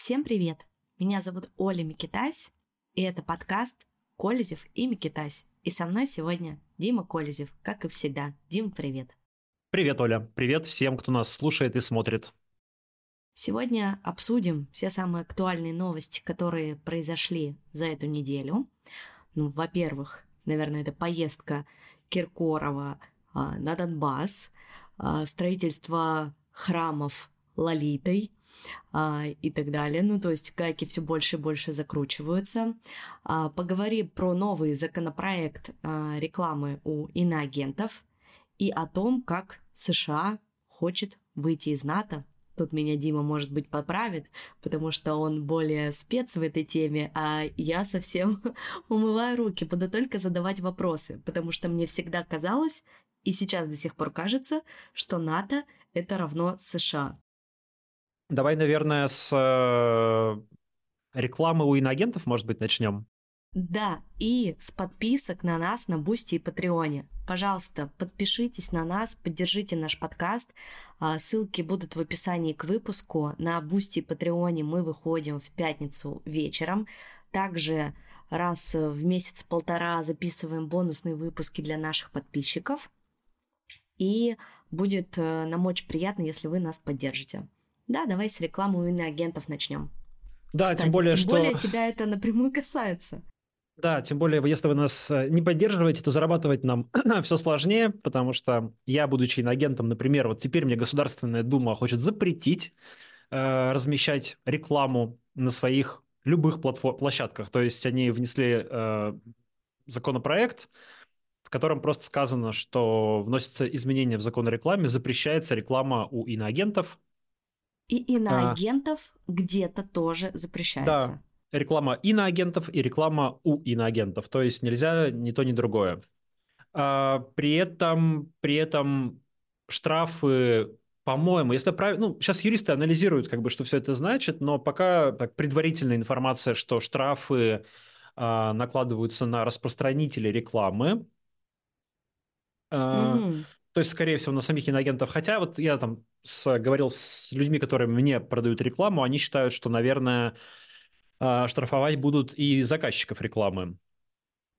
Всем привет! Меня зовут Оля Микитась, и это подкаст «Колезев и Микитась». И со мной сегодня Дима Колезев, как и всегда. Дим, привет! Привет, Оля. Привет всем, кто нас слушает и смотрит. Сегодня обсудим все самые актуальные новости, которые произошли за эту неделю. Ну, во-первых, наверное, это поездка Киркорова а, на Донбасс, а, строительство храмов Лолитой а, и так далее. Ну, то есть гайки все больше и больше закручиваются. А, поговорим про новый законопроект а, рекламы у иноагентов и о том, как США хочет выйти из НАТО. Тут меня Дима, может быть, поправит, потому что он более спец в этой теме, а я совсем умываю руки, буду только задавать вопросы, потому что мне всегда казалось, и сейчас до сих пор кажется, что НАТО — это равно США. Давай, наверное, с э, рекламы у иноагентов, может быть, начнем. Да, и с подписок на нас на Бусти и Патреоне. Пожалуйста, подпишитесь на нас, поддержите наш подкаст. А, ссылки будут в описании к выпуску. На Бусти и Патреоне мы выходим в пятницу вечером. Также раз в месяц-полтора записываем бонусные выпуски для наших подписчиков. И будет э, нам очень приятно, если вы нас поддержите. Да, давай с рекламы у иноагентов начнем. Да, Кстати, тем более, тем что... более тебя это напрямую касается. Да, тем более, если вы нас э, не поддерживаете, то зарабатывать нам все сложнее, потому что я, будучи иноагентом, например, вот теперь мне Государственная Дума хочет запретить э, размещать рекламу на своих любых площадках. То есть они внесли э, законопроект, в котором просто сказано, что вносятся изменения в закон о рекламе, запрещается реклама у иноагентов, и иноагентов а, где-то тоже запрещается. Да, реклама иноагентов и реклама у иноагентов. То есть нельзя ни то, ни другое. А, при этом, при этом штрафы, по-моему, если правильно, ну, сейчас юристы анализируют, как бы, что все это значит, но пока так, предварительная информация, что штрафы а, накладываются на распространителей рекламы. Угу. То есть, скорее всего, на самих иноагентов. Хотя вот я там с, говорил с людьми, которые мне продают рекламу, они считают, что, наверное, а, штрафовать будут и заказчиков рекламы.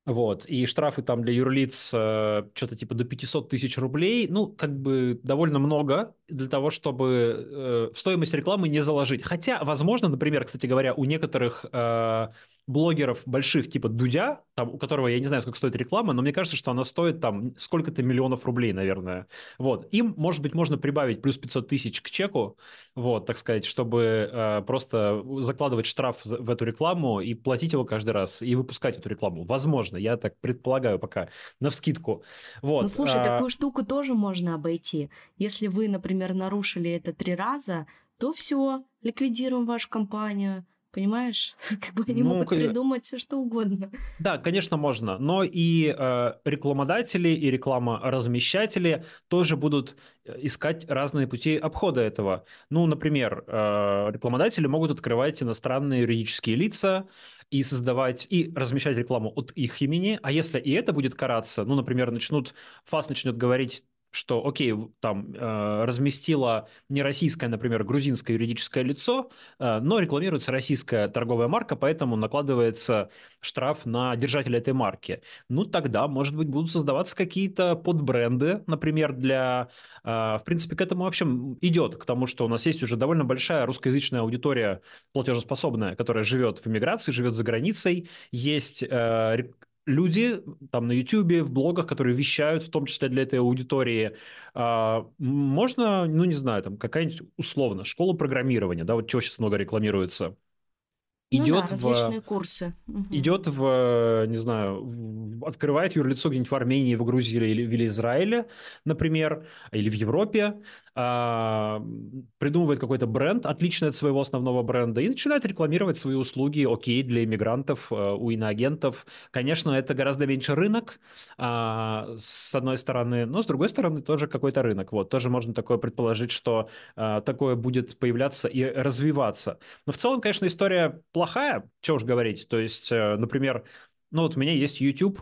Вот, и штрафы там для юрлиц э, что-то типа до 500 тысяч рублей, ну, как бы довольно много для того, чтобы э, в стоимость рекламы не заложить. Хотя, возможно, например, кстати говоря, у некоторых э, блогеров больших, типа Дудя, там, у которого я не знаю, сколько стоит реклама, но мне кажется, что она стоит там сколько-то миллионов рублей, наверное. Вот. Им, может быть, можно прибавить плюс 500 тысяч к чеку, вот, так сказать, чтобы э, просто закладывать штраф в эту рекламу и платить его каждый раз, и выпускать эту рекламу. Возможно, я так предполагаю пока, на вскидку. Вот. Ну, слушай, а... такую штуку тоже можно обойти. Если вы, например, нарушили это три раза, то все, ликвидируем вашу компанию, Понимаешь? Как бы они ну, могут придумать все что угодно. Да, конечно, можно. Но и э, рекламодатели, и рекламоразмещатели тоже будут э, искать разные пути обхода этого. Ну, например, э, рекламодатели могут открывать иностранные юридические лица, и создавать, и размещать рекламу от их имени, а если и это будет караться, ну, например, начнут, ФАС начнет говорить что, окей, там э, разместила не российское, например, грузинское юридическое лицо, э, но рекламируется российская торговая марка, поэтому накладывается штраф на держателя этой марки. Ну, тогда, может быть, будут создаваться какие-то подбренды, например, для... Э, в принципе, к этому вообще идет, к тому, что у нас есть уже довольно большая русскоязычная аудитория платежеспособная, которая живет в эмиграции, живет за границей, есть э, люди там на YouTube, в блогах, которые вещают, в том числе для этой аудитории, а, можно, ну не знаю, там какая-нибудь условно школа программирования, да, вот чего сейчас много рекламируется, идет ну да, различные в, курсы. Идет в, не знаю, в, открывает юрлицо где-нибудь в Армении, в Грузии или, или Израиле, например, или в Европе, а, придумывает какой-то бренд, отличный от своего основного бренда, и начинает рекламировать свои услуги, окей, для иммигрантов, а, у иноагентов. Конечно, это гораздо меньше рынок, а, с одной стороны, но с другой стороны тоже какой-то рынок. Вот, тоже можно такое предположить, что такое будет появляться и развиваться. Но в целом, конечно, история плохая, что уж говорить. То есть, э, например, ну вот у меня есть YouTube,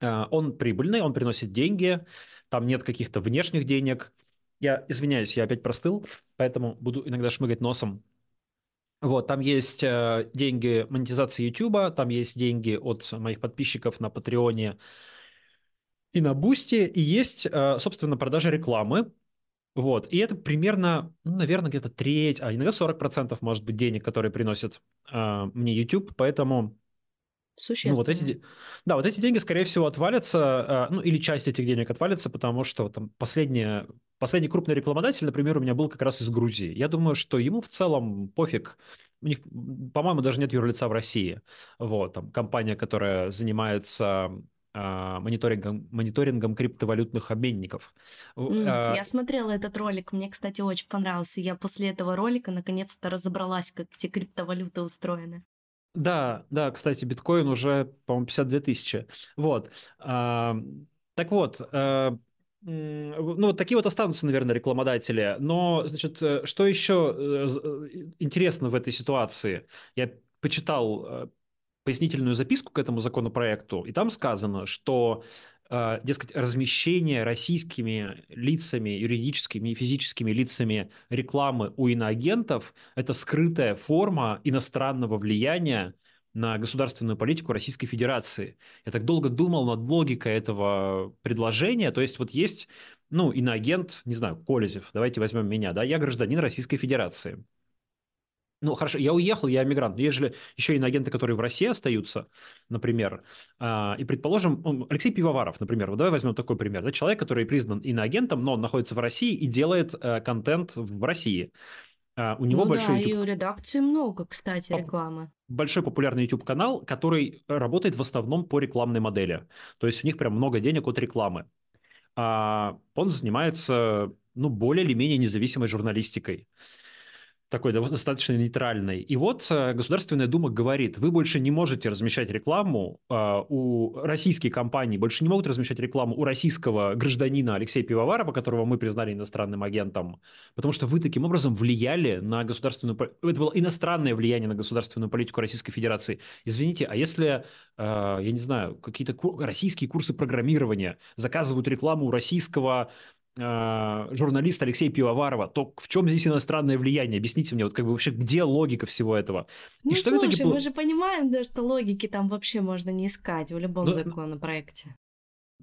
он прибыльный, он приносит деньги, там нет каких-то внешних денег. Я извиняюсь, я опять простыл, поэтому буду иногда шмыгать носом. Вот, там есть э, деньги монетизации YouTube, там есть деньги от моих подписчиков на Патреоне и на Бусти, и есть, э, собственно, продажа рекламы. Вот, и это примерно, ну, наверное, где-то треть, а иногда 40% может быть денег, которые приносят э, мне YouTube, поэтому ну, вот эти, да, вот эти деньги, скорее всего, отвалятся, ну, или часть этих денег отвалится, потому что там последние, последний крупный рекламодатель, например, у меня был как раз из Грузии. Я думаю, что ему в целом пофиг. У них, по-моему, даже нет юрлица в России. Вот, там компания, которая занимается а, мониторингом, мониторингом криптовалютных обменников. Mm, я смотрела этот ролик, мне, кстати, очень понравился. Я после этого ролика наконец-то разобралась, как эти криптовалюты устроены. Да, да, кстати, биткоин уже, по-моему, 52 тысячи. Вот. А, так вот, а, ну, такие вот останутся, наверное, рекламодатели. Но, значит, э, что еще э, интересно в этой ситуации? Я почитал пояснительную записку к этому законопроекту, и там сказано, что дескать, размещение российскими лицами, юридическими и физическими лицами рекламы у иноагентов – это скрытая форма иностранного влияния на государственную политику Российской Федерации. Я так долго думал над логикой этого предложения. То есть вот есть, ну, иноагент, не знаю, Колезев, давайте возьмем меня, да, я гражданин Российской Федерации. Ну, хорошо, я уехал, я иммигрант. Но ежели еще иноагенты, которые в России остаются, например, а, и, предположим, Алексей Пивоваров, например, вот давай возьмем такой пример. Да, человек, который признан иноагентом, но он находится в России и делает э, контент в России. А, у него ну большой да, YouTube... и у редакции много, кстати, рекламы. Большой популярный YouTube-канал, который работает в основном по рекламной модели. То есть у них прям много денег от рекламы. А он занимается, ну, более или менее независимой журналистикой такой достаточно нейтральной. И вот э, Государственная Дума говорит, вы больше не можете размещать рекламу э, у российских компаний, больше не могут размещать рекламу у российского гражданина Алексея Пивоварова, которого мы признали иностранным агентом, потому что вы таким образом влияли на государственную... Это было иностранное влияние на государственную политику Российской Федерации. Извините, а если, э, я не знаю, какие-то российские курсы программирования заказывают рекламу у российского журналист Алексей Пивоварова, то в чем здесь иностранное влияние? Объясните мне, вот как бы вообще где логика всего этого? Ну, И что слушай, итоге... мы же понимаем, да, что логики там вообще можно не искать в любом Но... Ну, законопроекте.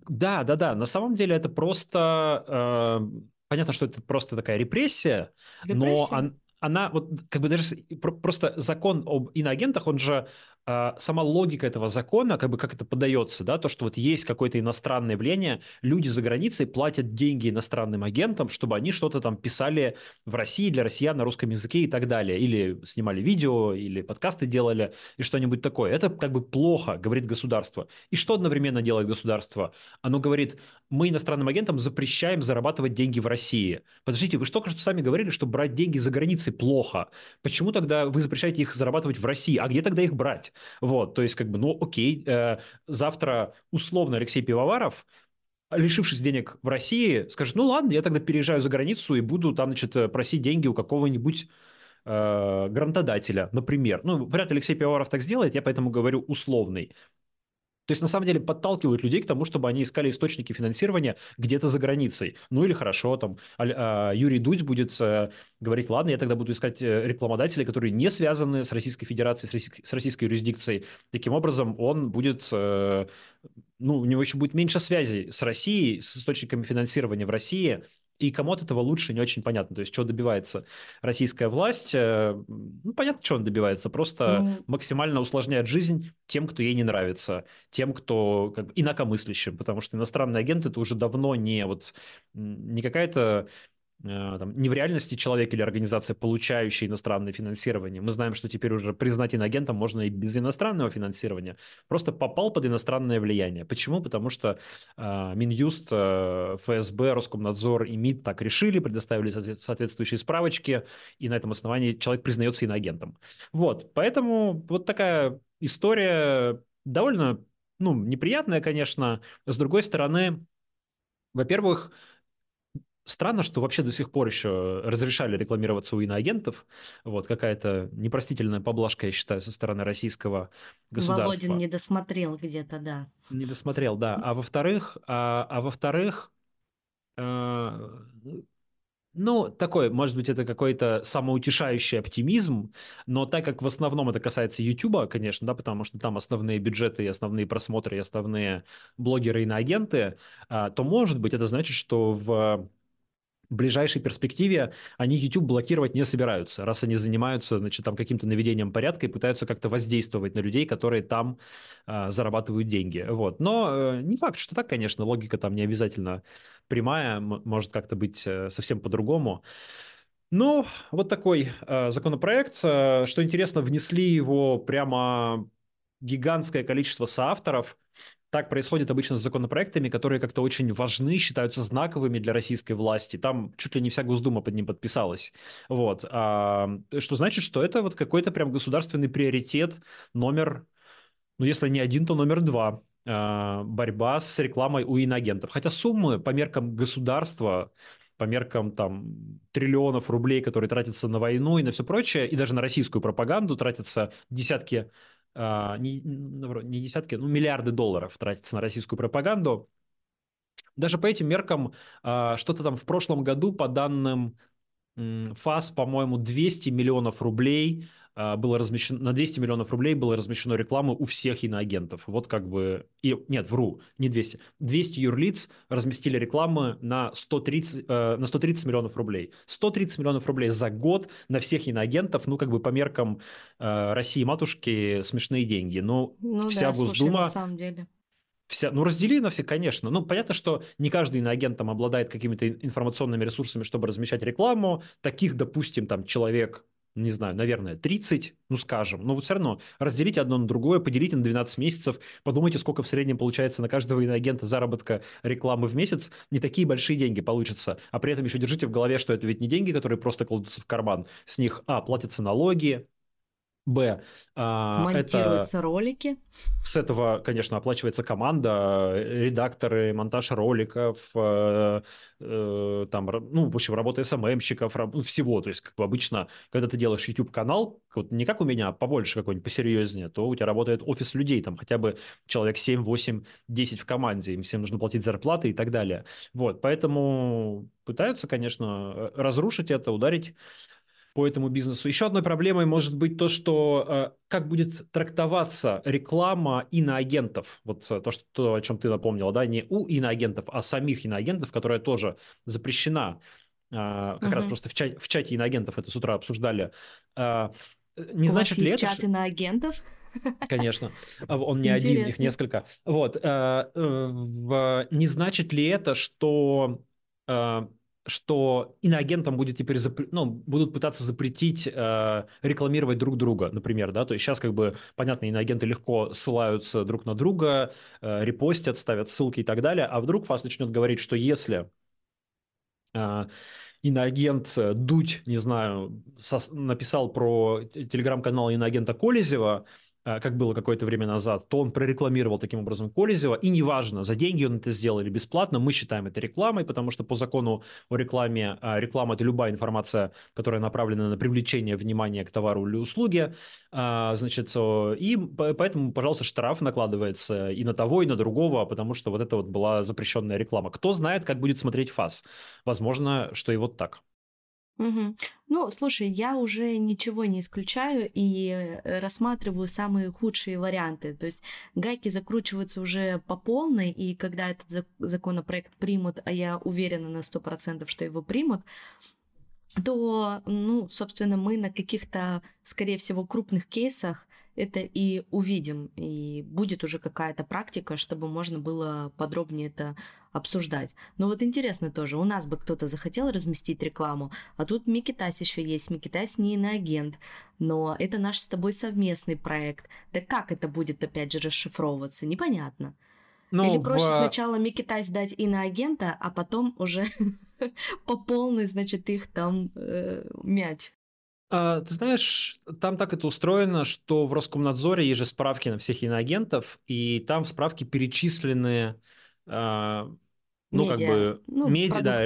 Да, да, да. На самом деле это просто... Э, понятно, что это просто такая репрессия, репрессия? но он, она вот как бы даже просто закон об иноагентах, он же а, сама логика этого закона, как бы как это подается, да, то, что вот есть какое-то иностранное влияние, люди за границей платят деньги иностранным агентам, чтобы они что-то там писали в России для россиян на русском языке и так далее, или снимали видео, или подкасты делали, и что-нибудь такое. Это как бы плохо, говорит государство. И что одновременно делает государство? Оно говорит, мы иностранным агентам запрещаем зарабатывать деньги в России. Подождите, вы что только что сами говорили, что брать деньги за границей плохо. Почему тогда вы запрещаете их зарабатывать в России? А где тогда их брать? Есть. Вот, то есть, как бы, ну, окей, э, завтра условно Алексей Пивоваров лишившись денег в России, скажет, ну ладно, я тогда переезжаю за границу и буду там, значит, просить деньги у какого-нибудь э, грантодателя, например. Ну, вряд ли Алексей Пивоваров так сделает, я поэтому говорю условный. То есть, на самом деле, подталкивают людей к тому, чтобы они искали источники финансирования где-то за границей. Ну или хорошо, там а, Юрий Дудь будет э, говорить, ладно, я тогда буду искать э, рекламодателей, которые не связаны с Российской Федерацией, с российской, с российской юрисдикцией. Таким образом, он будет, э, ну, у него еще будет меньше связей с Россией, с источниками финансирования в России, и кому от этого лучше не очень понятно. То есть, что добивается российская власть, э, ну, понятно, что он добивается, просто mm. максимально усложняет жизнь тем, кто ей не нравится, тем, кто как бы, инакомыслящим, потому что иностранный агент это уже давно не вот не какая-то там, не в реальности человек или организация, получающая иностранное финансирование. Мы знаем, что теперь уже признать иногентом можно и без иностранного финансирования. Просто попал под иностранное влияние. Почему? Потому что э, Минюст, э, ФСБ, Роскомнадзор и МИД так решили, предоставили соответствующие справочки, и на этом основании человек признается иноагентом. Вот, поэтому вот такая история довольно, ну, неприятная, конечно. С другой стороны, во-первых, Странно, что вообще до сих пор еще разрешали рекламироваться у иноагентов. Вот какая-то непростительная поблажка, я считаю, со стороны российского государства. Володин не досмотрел где-то, да. Не досмотрел, да. А во-вторых, а, а во-вторых, э, Ну, такой, может быть, это какой-то самоутешающий оптимизм, но так как в основном это касается YouTube, конечно, да, потому что там основные бюджеты, и основные просмотры, и основные блогеры и иноагенты, а, то, может быть, это значит, что в ближайшей перспективе они YouTube блокировать не собираются, раз они занимаются, значит, там каким-то наведением порядка и пытаются как-то воздействовать на людей, которые там э, зарабатывают деньги. Вот. Но э, не факт, что так, конечно, логика там не обязательно прямая, может как-то быть э, совсем по-другому. Ну, вот такой э, законопроект. Э, что интересно, внесли его прямо гигантское количество соавторов. Так происходит обычно с законопроектами, которые как-то очень важны, считаются знаковыми для российской власти. Там чуть ли не вся Госдума под ним подписалась. Вот. А, что значит, что это вот какой-то прям государственный приоритет номер, ну если не один, то номер два а, борьба с рекламой у иноагентов. Хотя суммы по меркам государства, по меркам там триллионов рублей, которые тратятся на войну и на все прочее, и даже на российскую пропаганду тратятся десятки не, не десятки, ну, миллиарды долларов тратится на российскую пропаганду. Даже по этим меркам а, что-то там в прошлом году, по данным ФАС, по-моему, 200 миллионов рублей а, было размещено, на 200 миллионов рублей было размещено рекламы у всех иноагентов. Вот как бы, и, нет, вру, не 200. 200 юрлиц разместили рекламы на 130, э, на 130 миллионов рублей. 130 миллионов рублей за год на всех иноагентов, ну, как бы по меркам э, России матушки смешные деньги. Но ну, вся да, Госдума... Слушай, на самом деле вся, ну, раздели на все, конечно. Ну, понятно, что не каждый иноагент там обладает какими-то информационными ресурсами, чтобы размещать рекламу. Таких, допустим, там человек не знаю, наверное, 30, ну скажем, но вот все равно разделите одно на другое, поделите на 12 месяцев, подумайте, сколько в среднем получается на каждого иноагента заработка рекламы в месяц, не такие большие деньги получатся, а при этом еще держите в голове, что это ведь не деньги, которые просто кладутся в карман, с них, а, платятся налоги, Б. А, Монтируются это... ролики. С этого, конечно, оплачивается команда, редакторы, монтаж роликов, э, э, там, ну, в общем, работа СММщиков, ну, всего. То есть, как бы обычно, когда ты делаешь YouTube-канал, вот не как у меня, а побольше какой-нибудь, посерьезнее, то у тебя работает офис людей, там хотя бы человек 7, 8, 10 в команде, им всем нужно платить зарплаты и так далее. Вот, поэтому пытаются, конечно, э, разрушить это, ударить по этому бизнесу. Еще одной проблемой может быть то, что э, как будет трактоваться реклама иноагентов. Вот э, то, что, то, о чем ты напомнила, да, не у иноагентов, а самих иноагентов, которая тоже запрещена. Э, как угу. раз просто в, чате, в чате иноагентов это с утра обсуждали. Э, не у значит вас ли есть это... чат иноагентов? Конечно, он не Интересно. один, их несколько. Вот, не значит ли это, что что иноагентам будет теперь запр... ну, будут пытаться запретить э, рекламировать друг друга, например, да, то есть сейчас как бы, понятно, иноагенты легко ссылаются друг на друга, э, репостят, ставят ссылки и так далее, а вдруг ФАС начнет говорить, что если э, иноагент Дудь, не знаю, со... написал про телеграм-канал иноагента Колезева, Э, как было какое-то время назад, то он прорекламировал таким образом Колезева, и неважно, за деньги он это сделал или бесплатно, мы считаем это рекламой, потому что по закону о рекламе, э, реклама – это любая информация, которая направлена на привлечение внимания к товару или услуге, а, значит, и поэтому, пожалуйста, штраф накладывается и на того, и на другого, потому что вот это вот была запрещенная реклама. Кто знает, как будет смотреть ФАС? Возможно, что и вот так. Мгм. Ну, слушай, я уже ничего не исключаю и э, рассматриваю самые худшие варианты. То есть гайки закручиваются уже по полной, и когда этот законопроект примут, а я уверена на сто процентов, что его примут, то, ну, собственно, мы на каких-то, скорее всего, крупных кейсах это и увидим, и будет уже какая-то практика, чтобы можно было подробнее это обсуждать. Но вот интересно тоже, у нас бы кто-то захотел разместить рекламу, а тут Микитась еще есть, Микитась не иноагент, но это наш с тобой совместный проект. Да как это будет опять же расшифровываться, непонятно. Ну, Или проще в... сначала Микитась дать иноагента, а потом уже по полной, значит, их там э, мять. А, ты знаешь, там так это устроено, что в Роскомнадзоре есть же справки на всех иноагентов, и там в справке перечислены а, ну, медиа. как бы, ну, медиа, да,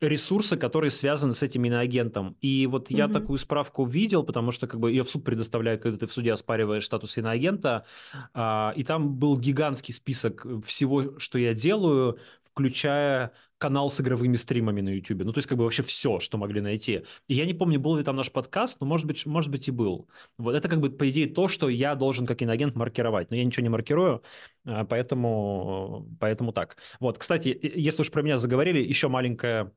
ресурсы, которые связаны с этим иноагентом. И вот я угу. такую справку видел, потому что как бы ее в суд предоставляют, когда ты в суде оспариваешь статус иноагента, а, и там был гигантский список всего, что я делаю, включая канал с игровыми стримами на YouTube. Ну, то есть, как бы вообще все, что могли найти. И я не помню, был ли там наш подкаст, но, может быть, может быть и был. Вот это, как бы, по идее, то, что я должен, как иноагент, маркировать. Но я ничего не маркирую, а, поэтому, поэтому так. Вот, кстати, если уж про меня заговорили, еще маленькая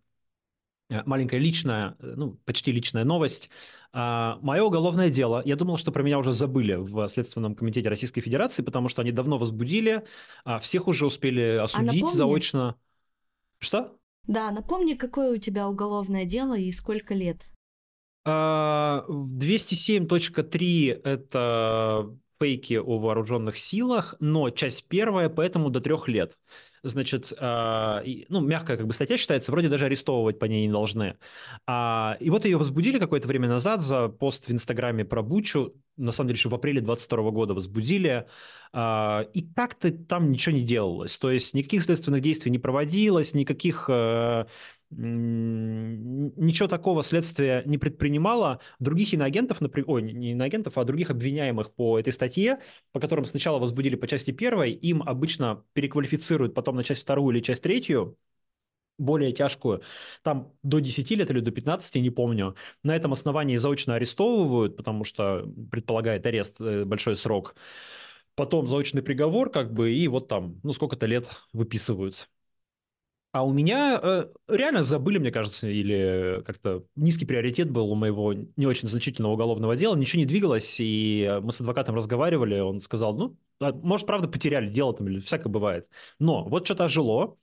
маленькая личная, э, ну, почти личная новость. А, Мое уголовное дело, я думал, что про меня уже забыли в Следственном комитете Российской Федерации, потому что они давно возбудили, а всех уже успели а осудить а заочно. Что? Да, напомни, какое у тебя уголовное дело и сколько лет? 207.3 – это фейки о вооруженных силах, но часть первая, поэтому до трех лет. Значит, э, ну, мягкая как бы статья считается, вроде даже арестовывать по ней не должны. А, и вот ее возбудили какое-то время назад за пост в Инстаграме про Бучу, на самом деле, еще в апреле 22 года возбудили, а, и как-то там ничего не делалось. То есть никаких следственных действий не проводилось, никаких э, ничего такого следствие не предпринимало. Других иноагентов, например, ой, не иноагентов, а других обвиняемых по этой статье, по которым сначала возбудили по части первой, им обычно переквалифицируют потом на часть вторую или часть третью, более тяжкую, там до 10 лет или до 15, не помню. На этом основании заочно арестовывают, потому что предполагает арест э, большой срок. Потом заочный приговор, как бы, и вот там, ну, сколько-то лет выписывают. А у меня э, реально забыли, мне кажется, или как-то низкий приоритет был у моего не очень значительного уголовного дела, ничего не двигалось, и мы с адвокатом разговаривали, он сказал, ну, а, может, правда, потеряли дело там, или всякое бывает. Но вот что-то ожило,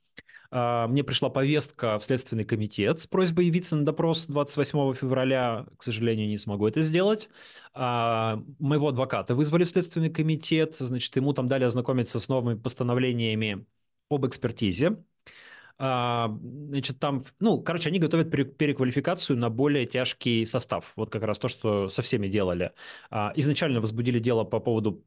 а, мне пришла повестка в Следственный комитет с просьбой явиться на допрос 28 февраля. К сожалению, не смогу это сделать. А, моего адвоката вызвали в Следственный комитет. Значит, ему там дали ознакомиться с новыми постановлениями об экспертизе. А, значит, там, ну, короче, они готовят переквалификацию на более тяжкий состав. Вот как раз то, что со всеми делали. А, изначально возбудили дело по поводу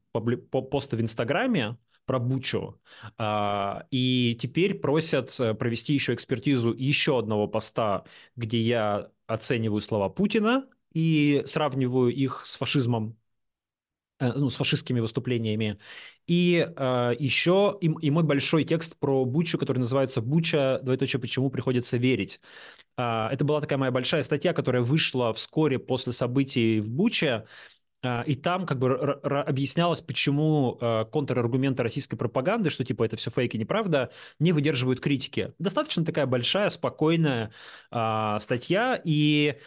поста в Инстаграме про Бучу. А, и теперь просят э, провести еще экспертизу еще одного поста, где я оцениваю слова Путина и сравниваю их с фашизмом ну, с фашистскими выступлениями. И э, еще и, и мой большой текст про Бучу, который называется «Буча. Двоеточие. Почему приходится верить». Э, это была такая моя большая статья, которая вышла вскоре после событий в Буче. Э, и там как бы объяснялось, почему э, контраргументы российской пропаганды, что типа это все фейки, неправда, не выдерживают критики. Достаточно такая большая, спокойная э, статья, и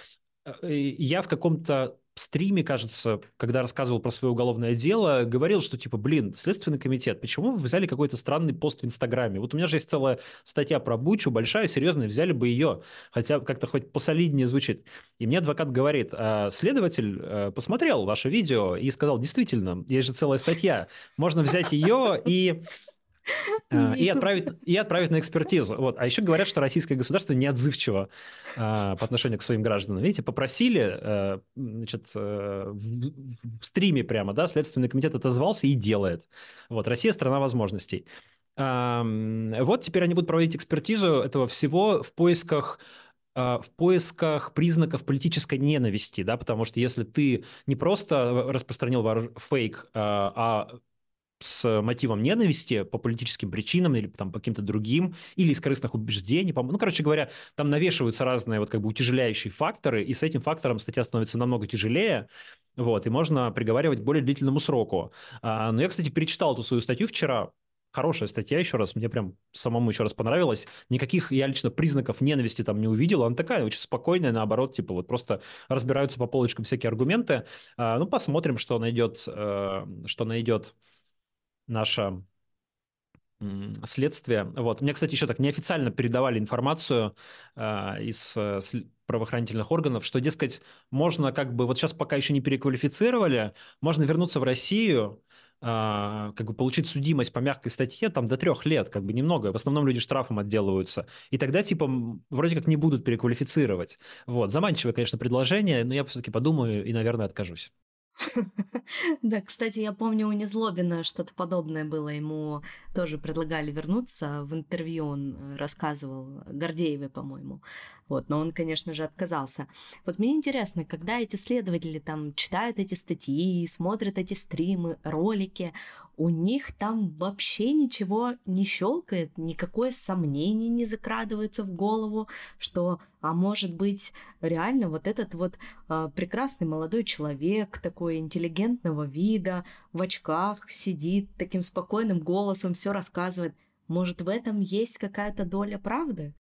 я в каком-то стриме, кажется, когда рассказывал про свое уголовное дело, говорил, что типа, блин, Следственный комитет, почему вы взяли какой-то странный пост в Инстаграме? Вот у меня же есть целая статья про Бучу, большая, серьезная, взяли бы ее, хотя как-то хоть посолиднее звучит. И мне адвокат говорит, а следователь э, посмотрел ваше видео и сказал, действительно, есть же целая статья, можно взять ее и и отправить, и отправить на экспертизу. Вот. А еще говорят, что российское государство неотзывчиво а, по отношению к своим гражданам. Видите, попросили, а, значит, а, в, в стриме прямо, да, Следственный комитет отозвался и делает. Вот. Россия – страна возможностей. А, вот теперь они будут проводить экспертизу этого всего в поисках в поисках признаков политической ненависти, да, потому что если ты не просто распространил фейк, а с мотивом ненависти по политическим причинам или там, по каким-то другим, или из корыстных убеждений. Ну, короче говоря, там навешиваются разные вот как бы утяжеляющие факторы, и с этим фактором статья становится намного тяжелее, вот, и можно приговаривать более длительному сроку. А, но я, кстати, перечитал эту свою статью вчера, хорошая статья еще раз, мне прям самому еще раз понравилось. Никаких я лично признаков ненависти там не увидел, она такая очень спокойная, наоборот, типа вот просто разбираются по полочкам всякие аргументы. А, ну, посмотрим, что найдет, э, что найдет наше следствие. Вот. Мне, кстати, еще так неофициально передавали информацию э, из э, правоохранительных органов, что, дескать, можно как бы, вот сейчас пока еще не переквалифицировали, можно вернуться в Россию, э, как бы получить судимость по мягкой статье там до трех лет, как бы немного. В основном люди штрафом отделываются. И тогда, типа, вроде как не будут переквалифицировать. Вот. Заманчивое, конечно, предложение, но я все-таки подумаю и, наверное, откажусь. Да, кстати, я помню у Незлобина что-то подобное было. Ему тоже предлагали вернуться. В интервью он э, рассказывал, Гордеевой, по-моему. Вот, но он, конечно же, отказался. Вот мне интересно, когда эти следователи там читают эти статьи, смотрят эти стримы, ролики, у них там вообще ничего не щелкает, никакое сомнение не закрадывается в голову, что, а может быть, реально вот этот вот э, прекрасный молодой человек, такой интеллигентного вида, в очках сидит, таким спокойным голосом все рассказывает. Может, в этом есть какая-то доля правды?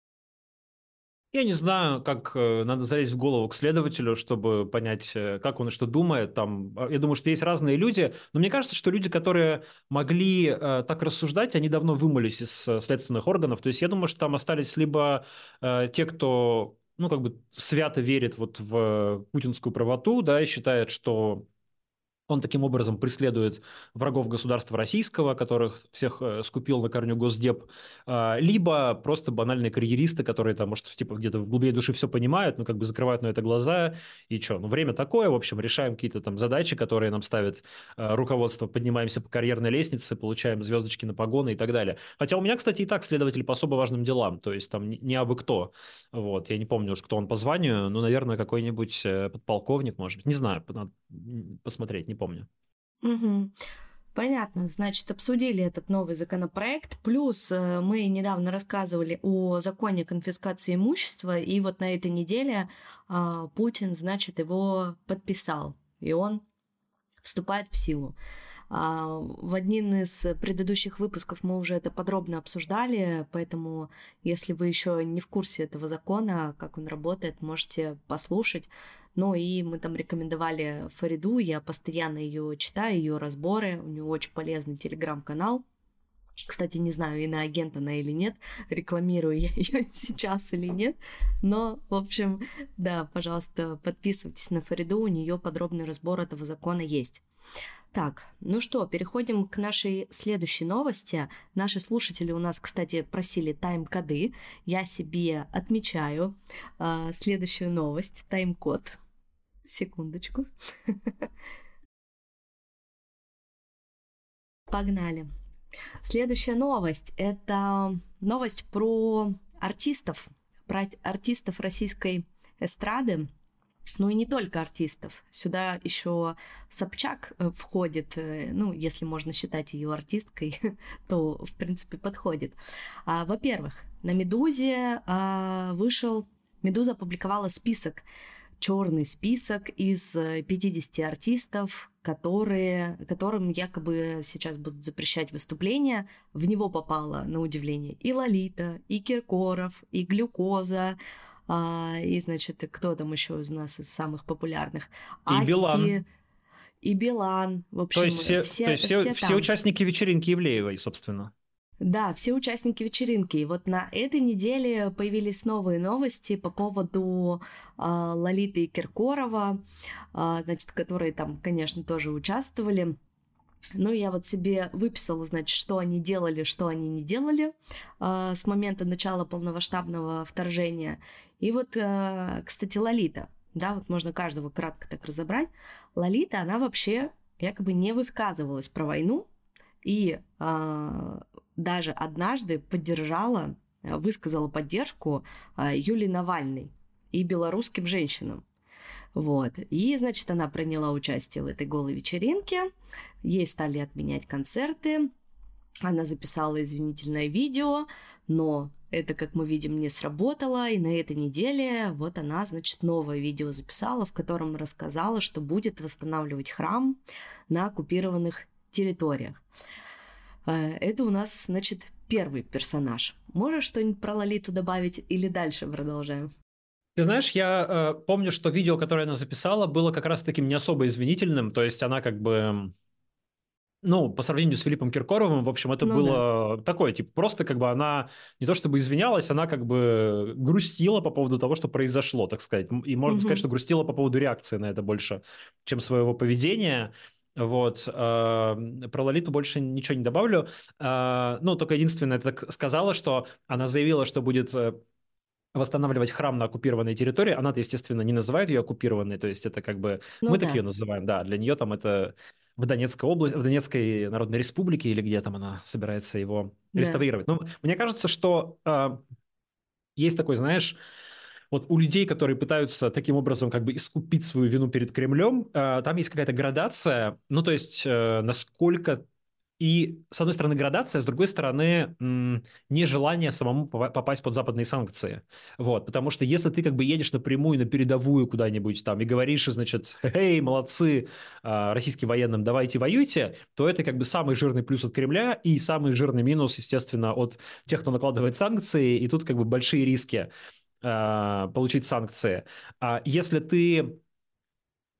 Я не знаю, как э, надо залезть в голову к следователю, чтобы понять, э, как он и что думает. Там, а, я думаю, что есть разные люди, но мне кажется, что люди, которые могли э, так рассуждать, они давно вымылись из э, следственных органов. То есть я думаю, что там остались либо э, те, кто ну, как бы свято верит вот в путинскую правоту, да, и считает, что он таким образом преследует врагов государства российского, которых всех э, скупил на корню Госдеп, а, либо просто банальные карьеристы, которые там, может, типа где-то в глубине души все понимают, но как бы закрывают на это глаза, и что, ну время такое, в общем, решаем какие-то там задачи, которые нам ставит э, руководство, поднимаемся по карьерной лестнице, получаем звездочки на погоны и так далее. Хотя у меня, кстати, и так следователь по особо важным делам, то есть там не абы кто, вот, я не помню уж, кто он по званию, ну, наверное, какой-нибудь э, подполковник, может быть, не знаю, надо посмотреть, не помню. Угу. Понятно, значит, обсудили этот новый законопроект. Плюс э, мы недавно рассказывали о законе конфискации имущества, и вот на этой неделе а, Путин, значит, его подписал, и он вступает в силу. А, в один из предыдущих выпусков мы уже это подробно обсуждали, поэтому если вы еще не в курсе этого закона, как он работает, можете послушать. Ну и мы там рекомендовали Фариду, я постоянно ее читаю, ее разборы, у нее очень полезный телеграм-канал. Кстати, не знаю, и на агент она или нет, рекламирую я ее сейчас или нет, но, в общем, да, пожалуйста, подписывайтесь на Фариду, у нее подробный разбор этого закона есть. Так, ну что, переходим к нашей следующей новости. Наши слушатели у нас, кстати, просили тайм-коды. Я себе отмечаю э, следующую новость, тайм-код. Секундочку. Погнали. Следующая новость – это новость про артистов, про артистов российской эстрады, ну и не только артистов. Сюда еще Собчак э, входит, э, ну, если можно считать ее артисткой, то, в принципе, подходит. А, во-первых, на Медузе а, вышел, Медуза опубликовала список черный список из 50 э, артистов, которые, которым якобы сейчас будут запрещать выступления. В него попало, на удивление, и Лолита, и Киркоров, и Глюкоза, а, и, значит, кто там еще из нас из самых популярных? И Асти, Билан. И Билан. В общем, то есть все, все, то есть все, все, все участники вечеринки Ивлеевой, собственно. Да, все участники вечеринки. И вот на этой неделе появились новые новости по поводу э, Лолиты и Киркорова, э, значит, которые там, конечно, тоже участвовали. Ну, я вот себе выписала, значит, что они делали, что они не делали э, с момента начала полномасштабного вторжения. И вот, э, кстати, Лолита, да, вот можно каждого кратко так разобрать. Лолита, она вообще якобы не высказывалась про войну, и э, даже однажды поддержала, э, высказала поддержку э, Юлии Навальной и белорусским женщинам. Вот. И, значит, она приняла участие в этой голой вечеринке. Ей стали отменять концерты. Она записала извинительное видео, но это, как мы видим, не сработало. И на этой неделе вот она, значит, новое видео записала, в котором рассказала, что будет восстанавливать храм на оккупированных территориях. А, это у нас, значит, первый персонаж. Можешь что-нибудь про Лолиту добавить или дальше продолжаем? Ты знаешь, я э, помню, что видео, которое она записала, было как раз таким не особо извинительным, то есть она как бы, ну, по сравнению с Филиппом Киркоровым, в общем, это ну, было да. такое, типа, просто как бы она не то чтобы извинялась, она как бы грустила по поводу того, что произошло, так сказать, и можно угу. сказать, что грустила по поводу реакции на это больше, чем своего поведения. Вот. Про Лолиту больше ничего не добавлю. А, ну, только единственное, так сказала, что она заявила, что будет э, восстанавливать храм на оккупированной территории. Она-то, естественно, не называет ее оккупированной, то есть это как бы... Ну, мы да. так ее называем, да. Для нее там это в Донецкой области, в Донецкой Народной Республике или где там она собирается его да. реставрировать. Но мне кажется, что э, есть такой, знаешь, вот у людей, которые пытаются таким образом как бы искупить свою вину перед Кремлем, э, там есть какая-то градация, ну то есть э, насколько и, с одной стороны, градация, с другой стороны, нежелание самому попасть под западные санкции. Вот, потому что если ты как бы едешь напрямую на передовую куда-нибудь там и говоришь, значит, эй, молодцы, а, российским военным, давайте воюйте, то это как бы самый жирный плюс от Кремля и самый жирный минус, естественно, от тех, кто накладывает санкции, и тут как бы большие риски получить санкции. А если ты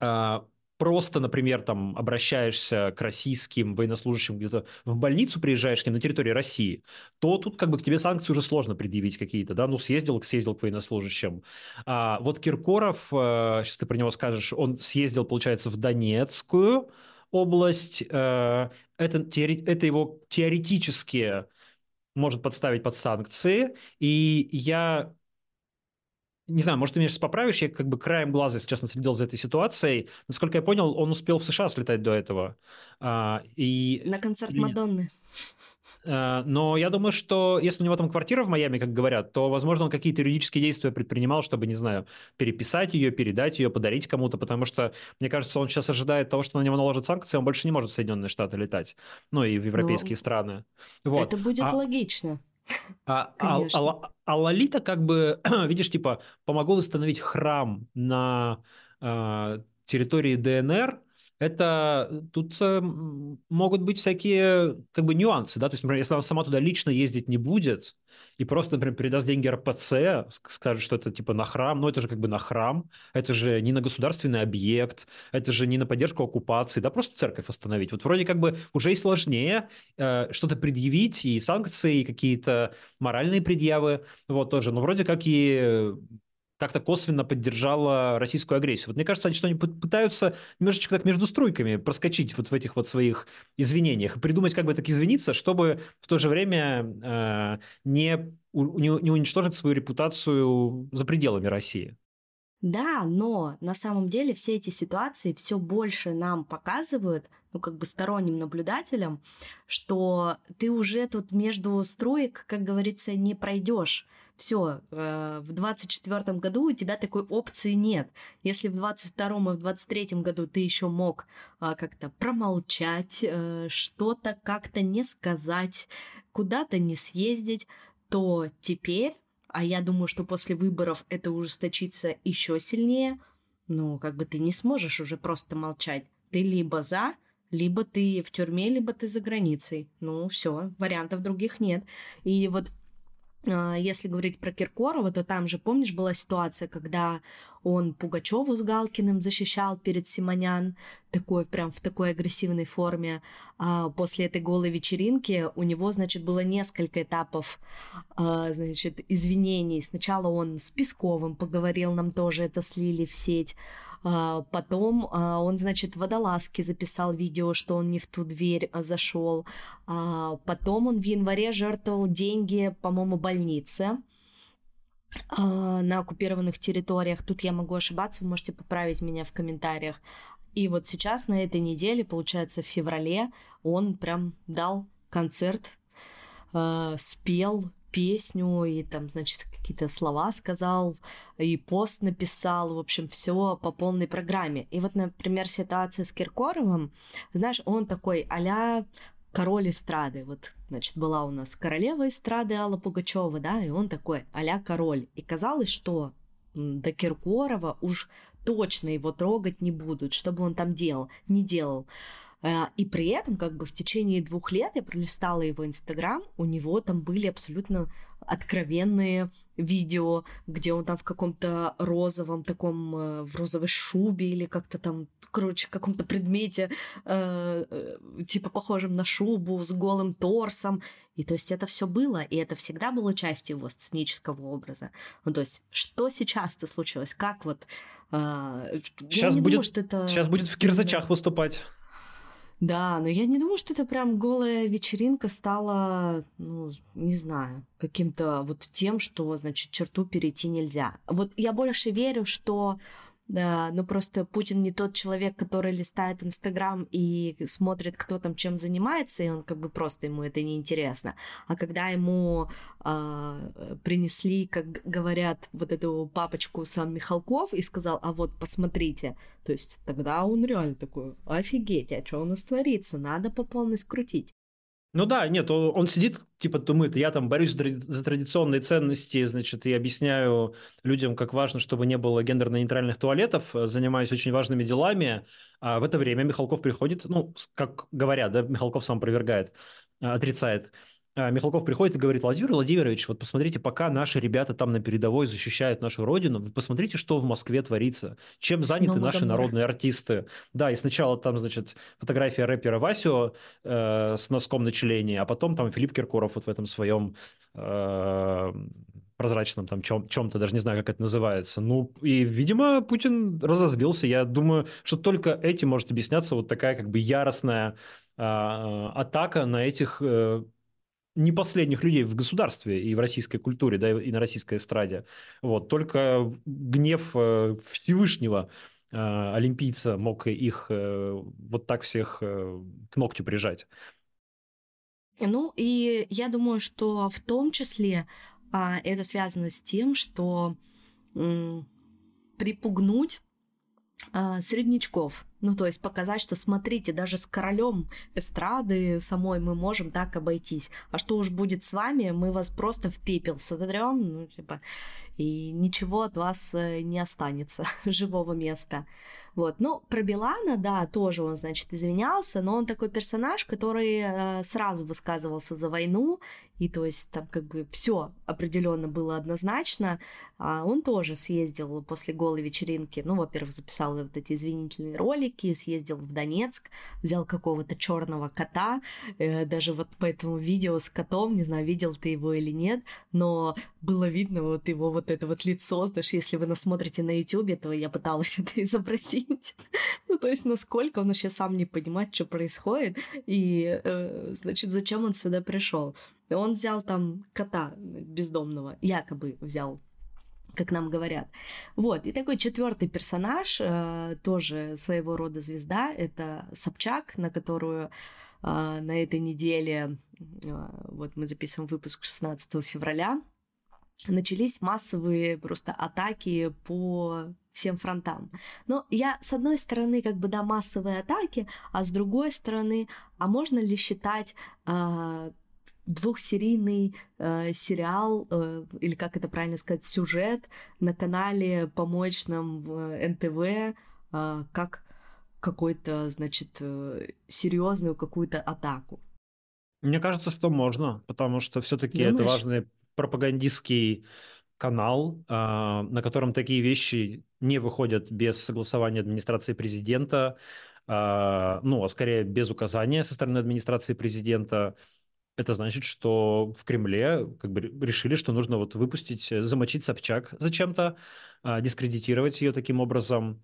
а, просто, например, там обращаешься к российским военнослужащим где-то в больницу приезжаешь к ним на территории России, то тут как бы к тебе санкции уже сложно предъявить какие-то, да, ну съездил, съездил к военнослужащим. А вот Киркоров, сейчас э, ты про него скажешь, он съездил, получается, в Донецкую область, это, это его теоретически может подставить под санкции, и я не знаю, может, ты меня сейчас поправишь, я как бы краем глаза, если честно, следил за этой ситуацией. Насколько я понял, он успел в США слетать до этого. А, и... На концерт Мадонны. А, но я думаю, что если у него там квартира в Майами, как говорят, то, возможно, он какие-то юридические действия предпринимал, чтобы, не знаю, переписать ее, передать ее, подарить кому-то, потому что, мне кажется, он сейчас ожидает того, что на него наложат санкции, он больше не может в Соединенные Штаты летать, ну и в европейские но... страны. Вот. Это будет а... логично. А, а, а, а Лолита как бы, видишь, типа, помогла установить храм на э, территории ДНР, это э, тут э, могут быть всякие как бы нюансы, да, то есть, например, если она сама туда лично ездить не будет и просто, например, передаст деньги РПЦ, скажет, что это типа на храм, но это же как бы на храм, это же не на государственный объект, это же не на поддержку оккупации, да, просто церковь остановить. Вот вроде как бы уже и сложнее э, что-то предъявить, и санкции, и какие-то моральные предъявы, вот тоже, но вроде как и как-то косвенно поддержала российскую агрессию. Вот мне кажется, они что-нибудь пытаются немножечко так между струйками проскочить вот в этих вот своих извинениях и придумать, как бы так извиниться, чтобы в то же время э, не, не, не уничтожить свою репутацию за пределами России. Да, но на самом деле все эти ситуации все больше нам показывают, ну, как бы сторонним наблюдателям, что ты уже тут между строек, как говорится, не пройдешь все, э, в 24 году у тебя такой опции нет. Если в 22 и в 23 году ты еще мог а, как-то промолчать, э, что-то как-то не сказать, куда-то не съездить, то теперь, а я думаю, что после выборов это ужесточится еще сильнее, ну, как бы ты не сможешь уже просто молчать. Ты либо за, либо ты в тюрьме, либо ты за границей. Ну, все, вариантов других нет. И вот если говорить про Киркорова, то там же, помнишь, была ситуация, когда он Пугачеву с Галкиным защищал перед Симонян, такой прям в такой агрессивной форме. А после этой голой вечеринки у него, значит, было несколько этапов, а, значит, извинений. Сначала он с Песковым поговорил, нам тоже это слили в сеть. А, потом а, он, значит, водолазки записал видео, что он не в ту дверь а, зашел. Потом он в январе жертвовал деньги, по-моему, больнице на оккупированных территориях. Тут я могу ошибаться, вы можете поправить меня в комментариях. И вот сейчас, на этой неделе, получается, в феврале, он прям дал концерт, спел песню, и там, значит, какие-то слова сказал, и пост написал, в общем, все по полной программе. И вот, например, ситуация с Киркоровым, знаешь, он такой а король эстрады. Вот, значит, была у нас королева эстрады Алла Пугачева, да, и он такой а король. И казалось, что до Киркорова уж точно его трогать не будут, что бы он там делал, не делал. Э, и при этом, как бы в течение двух лет я пролистала его Инстаграм, у него там были абсолютно откровенные видео, где он там в каком-то розовом таком, э, в розовой шубе или как-то там, короче, каком-то предмете, э, типа похожем на шубу, с голым торсом. И то есть это все было, и это всегда было частью его сценического образа. Ну, то есть, что сейчас-то случилось? Как вот... Э, сейчас, будет, думаю, это... сейчас будет в кирзачах выступать. Да, но я не думаю, что это прям голая вечеринка стала, ну, не знаю, каким-то вот тем, что, значит, черту перейти нельзя. Вот я больше верю, что да, ну просто Путин не тот человек, который листает Инстаграм и смотрит, кто там чем занимается, и он как бы просто ему это не интересно. А когда ему э, принесли, как говорят, вот эту папочку сам Михалков и сказал, а вот посмотрите, то есть тогда он реально такой, офигеть, а что у нас творится, надо по полной скрутить. Ну да, нет, он сидит, типа, думает, я там борюсь за традиционные ценности, значит, и объясняю людям, как важно, чтобы не было гендерно-нейтральных туалетов, э, занимаюсь очень важными делами, а в это время Михалков приходит, ну, как говорят, да, Михалков сам опровергает, э, отрицает, Михалков приходит и говорит, Владимир Владимирович, вот посмотрите, пока наши ребята там на передовой защищают нашу родину, вы посмотрите, что в Москве творится, чем заняты наши Гамора. народные артисты. Да, и сначала там, значит, фотография рэпера Васио э, с носком на члене, а потом там Филипп Киркоров вот в этом своем э, прозрачном там чем- чем-то, даже не знаю, как это называется. Ну, и, видимо, Путин разозлился. Я думаю, что только этим может объясняться вот такая как бы яростная э, атака на этих э, не последних людей в государстве и в российской культуре, да, и на российской эстраде. Вот. Только гнев э, Всевышнего э, олимпийца мог их э, вот так всех к ногтю прижать. Ну, и я думаю, что в том числе а, это связано с тем, что м, припугнуть а, среднячков. Ну, то есть показать, что смотрите, даже с королем эстрады самой мы можем так обойтись. А что уж будет с вами, мы вас просто в пепел сотрем, ну, типа, и ничего от вас э, не останется, живого места. Вот. Ну, про Билана, да, тоже он, значит, извинялся, но он такой персонаж, который э, сразу высказывался за войну, и то есть там как бы все определенно было однозначно. А он тоже съездил после голой вечеринки, ну, во-первых, записал вот эти извинительные ролики, съездил в Донецк, взял какого-то черного кота, э, даже вот по этому видео с котом, не знаю, видел ты его или нет, но было видно вот его вот это вот лицо, знаешь, если вы нас смотрите на YouTube, то я пыталась это изобразить. ну, то есть, насколько он вообще сам не понимает, что происходит, и, э, значит, зачем он сюда пришел. Он взял там кота бездомного, якобы взял как нам говорят. Вот, и такой четвертый персонаж, э, тоже своего рода звезда, это Собчак, на которую э, на этой неделе, э, вот мы записываем выпуск 16 февраля, начались массовые просто атаки по всем фронтам. Но я, с одной стороны, как бы, да, массовые атаки, а с другой стороны, а можно ли считать двухсерийный э, сериал, э, или как это правильно сказать, сюжет на канале помощном в НТВ, э, как какой-то, значит, э, серьезную какую-то атаку? Мне кажется, что можно, потому что все-таки это важный пропагандистский канал, а, на котором такие вещи не выходят без согласования администрации президента, а, ну, а скорее без указания со стороны администрации президента. Это значит, что в Кремле как бы решили, что нужно вот выпустить, замочить Собчак зачем-то, а, дискредитировать ее таким образом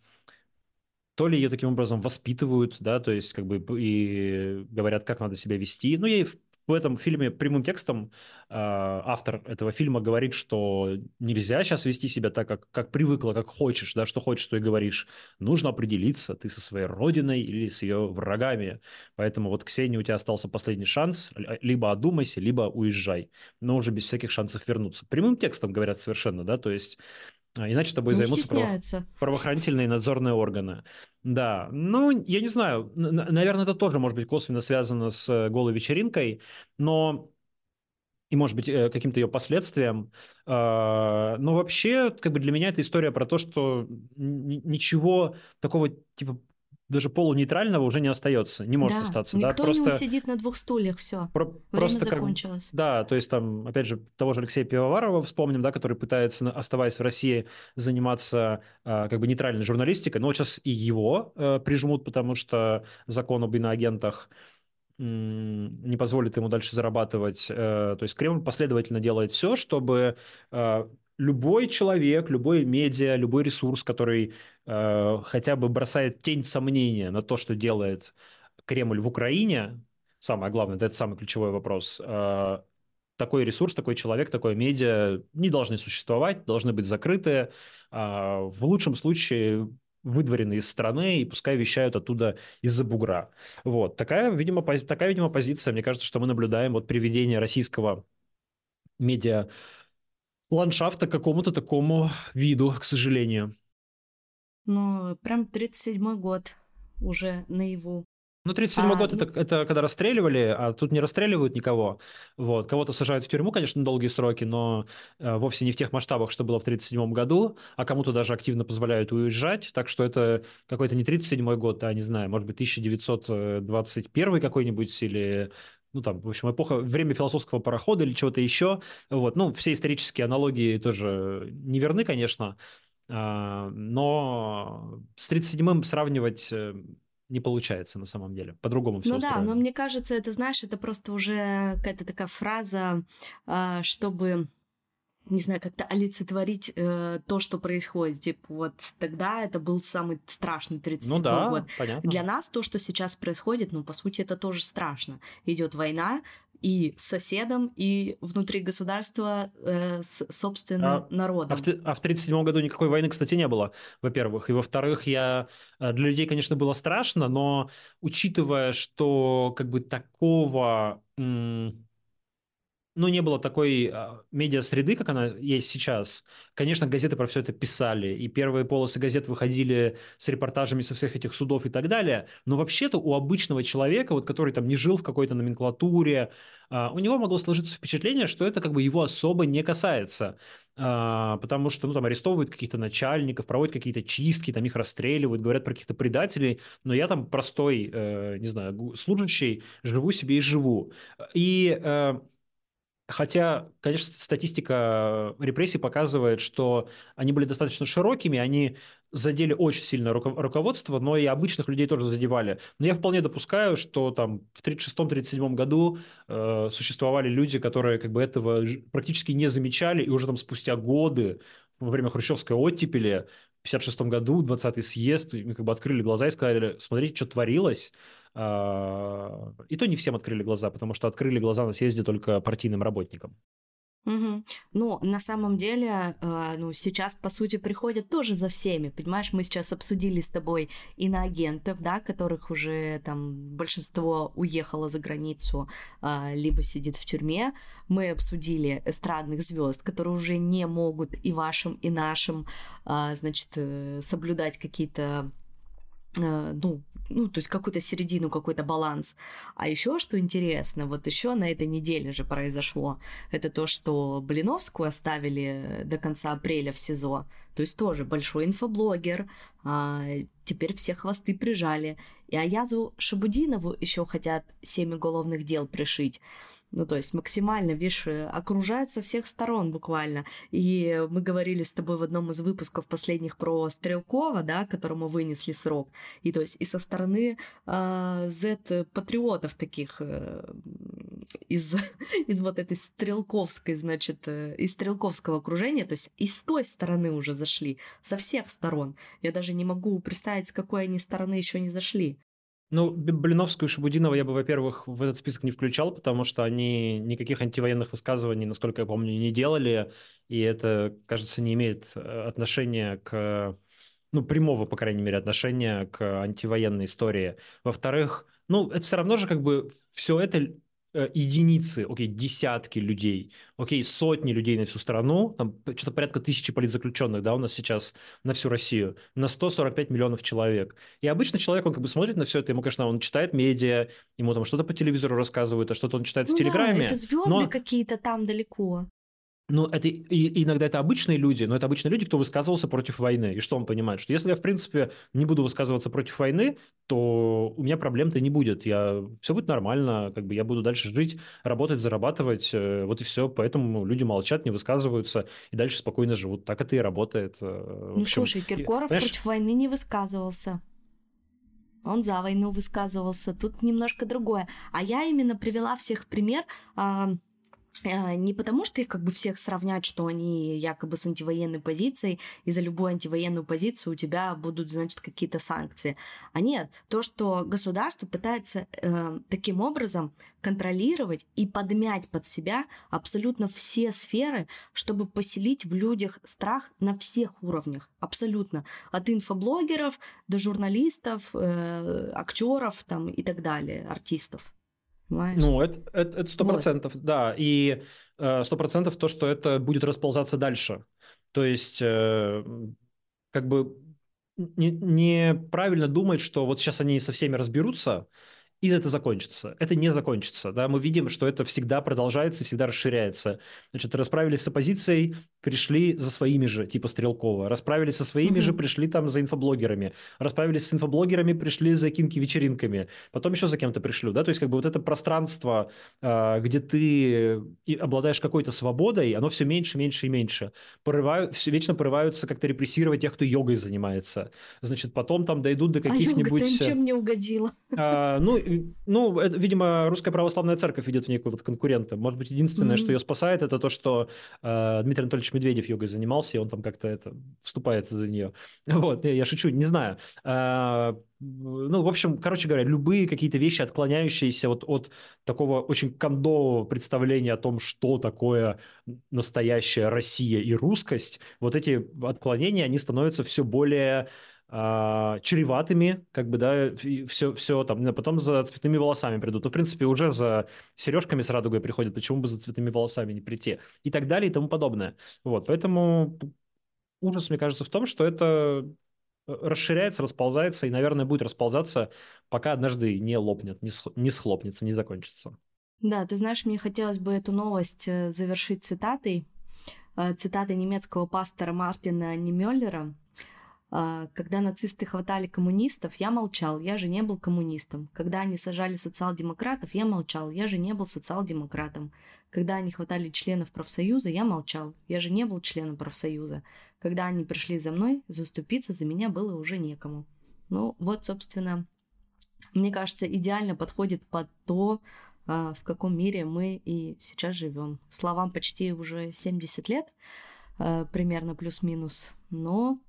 то ли ее таким образом воспитывают, да, то есть как бы и говорят, как надо себя вести. Ну, ей в этом фильме прямым текстом э, автор этого фильма говорит, что нельзя сейчас вести себя так, как, как привыкла, как хочешь, да, что хочешь, что и говоришь. Нужно определиться, ты со своей родиной или с ее врагами. Поэтому вот, Ксения, у тебя остался последний шанс, либо одумайся, либо уезжай, но уже без всяких шансов вернуться. Прямым текстом говорят совершенно, да, то есть Иначе тобой не займутся право... правоохранительные надзорные органы. Да, ну, я не знаю, наверное, это тоже может быть косвенно связано с э, голой вечеринкой, но и, может быть, э, каким-то ее последствиям. А, но вообще, как бы для меня это история про то, что ничего такого, типа, даже полунейтрального уже не остается, не может да, остаться. Никто да, просто... не сидит на двух стульях, все. Про- Время просто закончилось. Как... Да, то есть там, опять же, того же Алексея Пивоварова вспомним, да, который пытается, оставаясь в России, заниматься э, как бы нейтральной журналистикой, но вот сейчас и его э, прижмут, потому что закон об иноагентах не позволит ему дальше зарабатывать. Э, то есть Кремль последовательно делает все, чтобы э, любой человек, любой медиа, любой ресурс, который э, хотя бы бросает тень сомнения на то, что делает Кремль в Украине, самое главное, это самый ключевой вопрос, э, такой ресурс, такой человек, такое медиа не должны существовать, должны быть закрыты, э, в лучшем случае выдворены из страны и пускай вещают оттуда из-за бугра. Вот. Такая, видимо, такая, видимо, позиция. Мне кажется, что мы наблюдаем вот приведение российского медиа ландшафта какому-то такому виду, к сожалению. Ну, прям 37-й год уже наяву. Ну, 37 А, год ну, это, это когда расстреливали, а тут не расстреливают никого. Вот. Кого-то сажают в тюрьму, конечно, на долгие сроки, но э, вовсе не в тех масштабах, что было в 37 году, а кому-то даже активно позволяют уезжать. Так что это какой-то не 37 год, а, не знаю, может быть, 1921 какой-нибудь или ну, там, в общем, эпоха, время философского парохода или чего-то еще. Вот. Ну, все исторические аналогии тоже не верны, конечно, а, но с 37-м сравнивать э, не получается на самом деле. По-другому все ну да, но устроено. мне кажется, это, знаешь, это просто уже какая-то такая фраза, а, чтобы не знаю, как-то олицетворить э, то, что происходит. Типа, вот тогда это был самый страшный 37 Ну да, год. понятно. Для нас то, что сейчас происходит, ну, по сути, это тоже страшно. Идет война, и с соседом, и внутри государства э, с собственным А, а, народом. в, те- а в 37 году никакой войны, кстати, не было, во-первых. И во-вторых, я, э, для людей, конечно, было страшно, но учитывая, что как бы такого... м, ну, не было такой а, медиа-среды, как она есть сейчас. Конечно, газеты про все это писали, и первые полосы газет выходили с репортажами со всех этих судов и так далее. Но вообще-то у обычного человека, вот, который там не жил в какой-то номенклатуре, а, у него могло сложиться впечатление, что это как бы его особо не касается. А, потому что, ну, там арестовывают каких-то начальников, проводят какие-то чистки, там их расстреливают, говорят про каких-то предателей, но я там простой, э, не знаю, служащий, живу себе и живу. И э, Хотя, конечно, статистика репрессий показывает, что они были достаточно широкими, они задели очень сильно руко- руководство, но и обычных людей тоже задевали. Но я вполне допускаю, что там в 1936-1937 году э, существовали люди, которые как бы этого практически не замечали, и уже там спустя годы, во время хрущевской оттепели, в 1956 году, 20-й съезд, как бы открыли глаза и сказали, смотрите, что творилось, И то не всем открыли глаза, потому что открыли глаза на съезде только партийным работникам. Мгм. Ну, на самом деле, э, ну, сейчас, по сути, приходят тоже за всеми, понимаешь, мы сейчас обсудили с тобой иноагентов, да, которых уже там большинство уехало за границу, а, либо сидит в тюрьме, мы обсудили эстрадных звезд, которые уже не могут и вашим, и нашим, а, значит, э, соблюдать какие-то э, ну, ну, то есть какую-то середину, какой-то баланс. А еще что интересно, вот еще на этой неделе же произошло, это то, что Блиновскую оставили до конца апреля в СИЗО, то есть тоже большой инфоблогер, а, теперь все хвосты прижали. И Аязу Шабудинову еще хотят семь уголовных дел пришить. Ну, то есть максимально, видишь, э, окружает со всех сторон буквально. И мы говорили с тобой в одном из выпусков последних про Стрелкова, да, которому вынесли срок. И то есть и со стороны э, Z-патриотов таких э, из, из вот этой стрелковской, значит, э, из стрелковского окружения, то есть и с той стороны уже зашли, со всех сторон. Я даже не могу представить, с какой они стороны еще не зашли. Ну, Блиновскую и Шабудинова я бы, во-первых, в этот список не включал, потому что они никаких антивоенных высказываний, насколько я помню, не делали, и это, кажется, не имеет э, отношения к, ну, прямого, по крайней мере, отношения к антивоенной истории. Во-вторых, ну, это все равно же как бы все это единицы, окей, десятки людей, окей, сотни людей на всю страну, там что-то порядка тысячи политзаключенных, да, у нас сейчас на всю Россию, на 145 миллионов человек. И обычно человек, он как бы смотрит на все это, ему, конечно, он читает медиа, ему там что-то по телевизору рассказывают, а что-то он читает в Ну да, Телеграме. это звезды но- какие-то там далеко. Ну, это и, иногда это обычные люди, но это обычные люди, кто высказывался против войны. И что он понимает? Что если я, в принципе, не буду высказываться против войны, то у меня проблем-то не будет. Я, все будет нормально, как бы я буду дальше жить, работать, зарабатывать, э, вот и все. Поэтому люди молчат, не высказываются и дальше спокойно живут. Так это и работает. э, В Ну, общем, слушай, и- Киркоров понимаешь, против войны не высказывался. Он за войну высказывался. Тут немножко другое. А я именно привела всех пример не потому, что их как бы всех сравнять, что они якобы с антивоенной позицией, и за любую антивоенную позицию у тебя будут, значит, какие-то санкции. А нет, то, что государство пытается э, таким образом контролировать и подмять под себя абсолютно все сферы, чтобы поселить в людях страх на всех уровнях, абсолютно. От инфоблогеров до журналистов, э, актеров там, и так далее, артистов. Понимаешь? Ну, это это это сто процентов, да. И э, сто процентов то, что это будет расползаться дальше. То есть, э, как бы не- неправильно думать, что вот сейчас они со всеми разберутся, и это закончится. Это не закончится. Да? Мы видим, что это всегда продолжается, всегда расширяется. Значит, расправились с оппозицией, пришли за своими же, типа Стрелкова. Расправились со своими угу. же, пришли там за инфоблогерами. Расправились с инфоблогерами, пришли за кинки-вечеринками. Потом еще за кем-то пришлю. Да? То есть как бы вот это пространство, а, где ты обладаешь какой-то свободой, оно все меньше, меньше и меньше. Порывают, вечно порываются как-то репрессировать тех, кто йогой занимается. Значит, потом там дойдут до каких-нибудь... А йога ничем не угодила. А, ну, ну, это, видимо, русская православная церковь видит в некую вот конкурента. Может быть, единственное, mm-hmm. что ее спасает, это то, что э, Дмитрий Анатольевич Медведев йогой занимался, и он там как-то это вступается за нее. Вот, я, я шучу, не знаю. А, ну, в общем, короче говоря, любые какие-то вещи, отклоняющиеся вот от такого очень кондового представления о том, что такое настоящая Россия и русскость, вот эти отклонения, они становятся все более а, чреватыми, как бы, да, все, все там, потом за цветными волосами придут. Ну, в принципе, уже за сережками с радугой приходят, почему бы за цветными волосами не прийти? И так далее, и тому подобное. Вот, поэтому ужас, мне кажется, в том, что это э, расширяется, расползается и, наверное, будет расползаться, пока однажды не лопнет, не, не схлопнется, не закончится. Да, ты знаешь, мне хотелось бы эту новость э, завершить цитатой, э, цитатой немецкого пастора Мартина Немеллера, когда нацисты хватали коммунистов, я молчал, я же не был коммунистом. Когда они сажали социал-демократов, я молчал, я же не был социал-демократом. Когда они хватали членов профсоюза, я молчал, я же не был членом профсоюза. Когда они пришли за мной, заступиться за меня было уже некому. Ну, вот, собственно, мне кажется, идеально подходит под то, а, в каком мире мы и сейчас живем. Словам почти уже 70 лет, а, примерно плюс-минус, но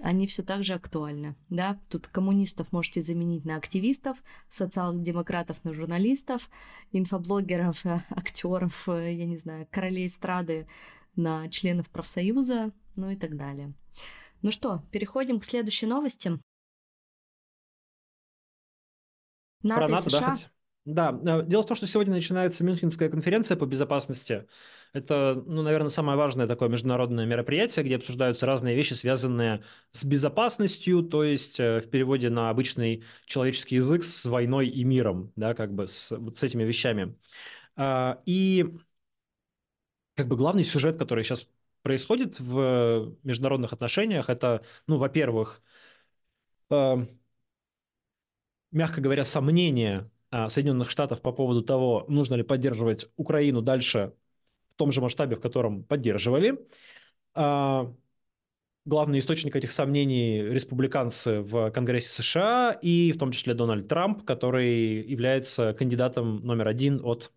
они все так же актуальны. Да? Тут коммунистов можете заменить на активистов, социал-демократов на журналистов, инфоблогеров, э, актеров, э, я не знаю, королей эстрады на членов профсоюза, ну и так далее. Ну что, переходим к следующей новости. НАТО Про НАТО, США... да, да, э, дело в том, что сегодня начинается Мюнхенская конференция по безопасности. Это, ну, наверное, самое важное такое международное мероприятие, где обсуждаются разные вещи, связанные с безопасностью, то есть э, в переводе на обычный человеческий язык с войной и миром, да, как бы с, вот с этими вещами. А, и как бы главный сюжет, который сейчас происходит в международных отношениях, это, ну, во-первых, э, мягко говоря, сомнения а, Соединенных Штатов по поводу того, нужно ли поддерживать Украину дальше том же масштабе, в котором поддерживали. А, главный источник этих сомнений – республиканцы в Конгрессе США и в том числе Дональд Трамп, который является кандидатом номер один от,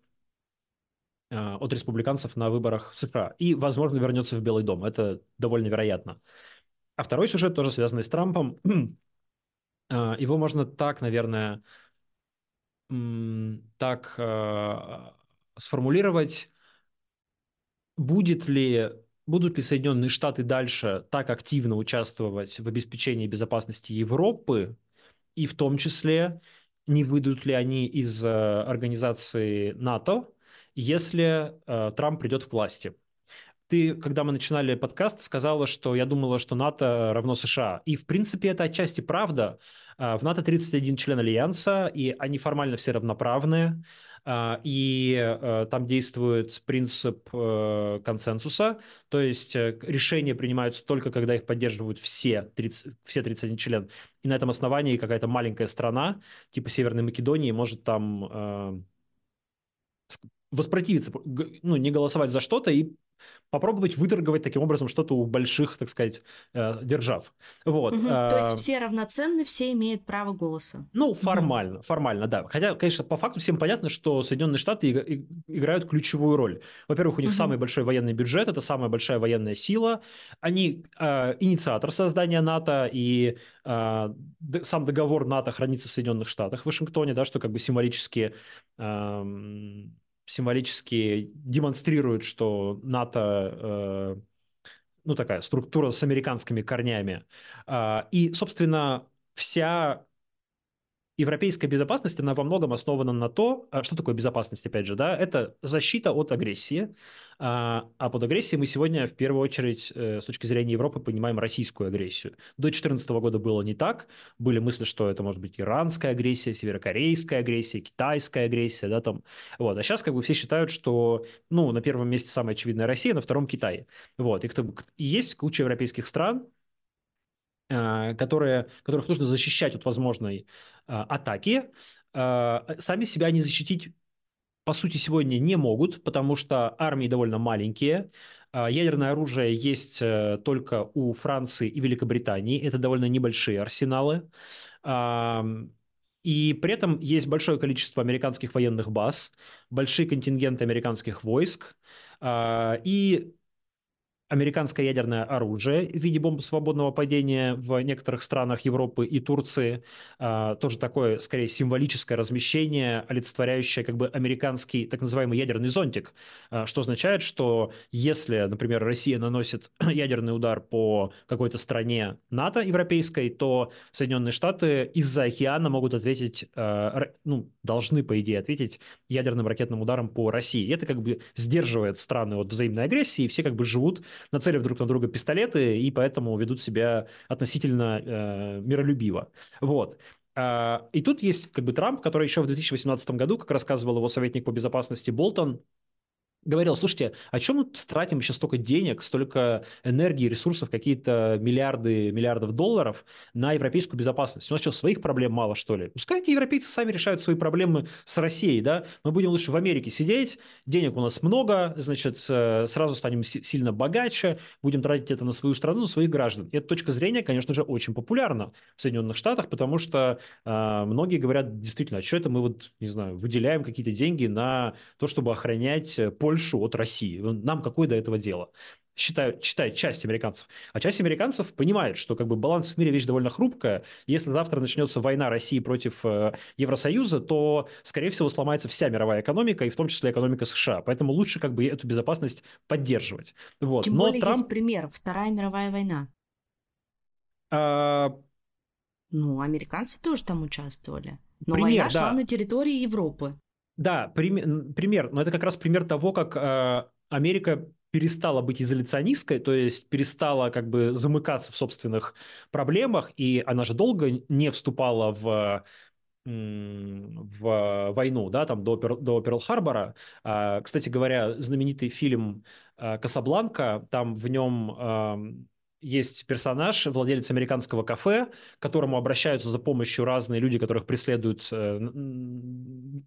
а, от республиканцев на выборах США и, возможно, вернется в Белый дом. Это довольно вероятно. А второй сюжет, тоже связанный с Трампом, его можно так, наверное, так сформулировать, будет ли, будут ли Соединенные Штаты дальше так активно участвовать в обеспечении безопасности Европы, и в том числе не выйдут ли они из э, организации НАТО, если э, Трамп придет к власти. Ты, когда мы начинали подкаст, сказала, что я думала, что НАТО равно США. И, в принципе, это отчасти правда. А, в НАТО 31 член Альянса, и они формально все равноправные. А, и э, там действует принцип э, консенсуса, то есть э, решения принимаются только когда их поддерживают все, 30, все 31 член. И на этом основании какая-то маленькая страна, типа Северной Македонии, может там воспротивиться, ну, не голосовать за что-то и попробовать выторговать таким образом что-то у больших, так сказать, э, держав. Вот. Угу. То есть все равноценны, все имеют право голоса. Ну, формально, угу. формально, да. Хотя, конечно, по факту всем понятно, что Соединенные Штаты играют ключевую роль. Во-первых, у них угу. самый большой военный бюджет, это самая большая военная сила. Они э, инициатор создания НАТО, и э, сам договор НАТО хранится в Соединенных Штатах, в Вашингтоне, да, что как бы символически э, символически демонстрирует, что НАТО, э, ну, такая структура с американскими корнями. Э, и, собственно, вся европейская безопасность, она во многом основана на то, а что такое безопасность, опять же, да, это защита от агрессии, а, а под агрессией мы сегодня в первую очередь э, с точки зрения Европы понимаем российскую агрессию. До 2014 года было не так, были мысли, что это может быть иранская агрессия, северокорейская агрессия, китайская агрессия, да, там, вот, а сейчас как бы все считают, что, ну, на первом месте самая очевидная Россия, на втором Китай, вот, и, кто, есть куча европейских стран, которые, которых нужно защищать от возможной э, атаки, э, сами себя они защитить по сути сегодня не могут, потому что армии довольно маленькие. Ядерное оружие есть только у Франции и Великобритании. Это довольно небольшие арсеналы. И при этом есть большое количество американских военных баз, большие контингенты американских войск. И американское ядерное оружие в виде бомб свободного падения в некоторых странах Европы и Турции. А, тоже такое, скорее, символическое размещение, олицетворяющее как бы американский так называемый ядерный зонтик, а, что означает, что если, например, Россия наносит ядерный удар по какой-то стране НАТО европейской, то Соединенные Штаты из-за океана могут ответить, а, ну, должны, по идее, ответить ядерным ракетным ударом по России. И это как бы сдерживает страны от взаимной агрессии, и все как бы живут нацелив друг на друга пистолеты, и поэтому ведут себя относительно э, миролюбиво. Вот. А, и тут есть как бы Трамп, который еще в 2018 году, как рассказывал его советник по безопасности Болтон, говорил, слушайте, о чем мы тратим еще столько денег, столько энергии, ресурсов, какие-то миллиарды, миллиардов долларов на европейскую безопасность? У нас что, своих проблем мало, что ли? Пускай эти европейцы сами решают свои проблемы с Россией, да? Мы будем лучше в Америке сидеть, денег у нас много, значит, э, сразу станем сильно богаче, будем тратить это на свою страну, на своих граждан. И эта точка зрения, конечно же, очень популярна в Соединенных Штатах, потому что э, многие говорят, действительно, а что это мы вот, не знаю, выделяем какие-то деньги на то, чтобы охранять поле Польшу от России. Нам какое до этого дело? Считают, считает часть американцев. А часть американцев понимает, что как бы баланс в мире вещь довольно хрупкая. Если завтра начнется война России против э, Евросоюза, то, скорее всего, сломается вся мировая экономика, и в том числе экономика США. Поэтому лучше как бы эту безопасность поддерживать. Вот. Тем Но более Трамп... есть пример. Вторая мировая война. А... Ну, американцы тоже там участвовали. Но пример, война шла да. на территории Европы. Да, пример, но это как раз пример того, как э, Америка перестала быть изоляционисткой, то есть перестала как бы замыкаться в собственных проблемах, и она же долго не вступала в в войну, да, там до, до Перл-Харбора. А, кстати говоря, знаменитый фильм э, «Касабланка», там в нем есть персонаж, владелец американского кафе, к которому обращаются за помощью разные люди, которых преследуют э,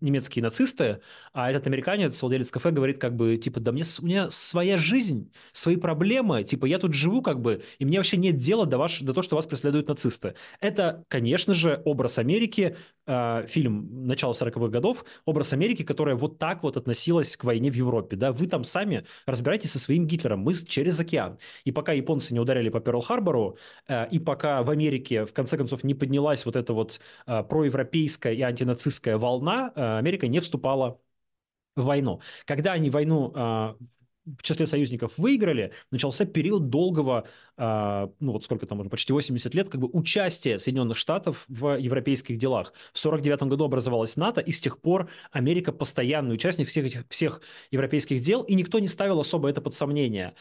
немецкие нацисты, а этот американец, владелец кафе, говорит как бы, типа, да мне, у меня своя жизнь, свои проблемы, типа, я тут живу как бы, и мне вообще нет дела до, ваш, до того, что вас преследуют нацисты. Это, конечно же, образ Америки, э, фильм начала 40-х годов, образ Америки, которая вот так вот относилась к войне в Европе, да, вы там сами разбирайтесь со своим Гитлером, мы через океан. И пока японцы не ударили ударили по Перл-Харбору, э, и пока в Америке, в конце концов, не поднялась вот эта вот э, проевропейская и антинацистская волна, э, Америка не вступала в войну. Когда они войну в числе союзников выиграли, начался период долгого, ну вот сколько там уже, почти 80 лет, как бы участия Соединенных Штатов в европейских делах. В 49 году образовалась НАТО, и с тех пор Америка постоянный участник всех этих всех европейских дел, и никто не ставил особо это под сомнение.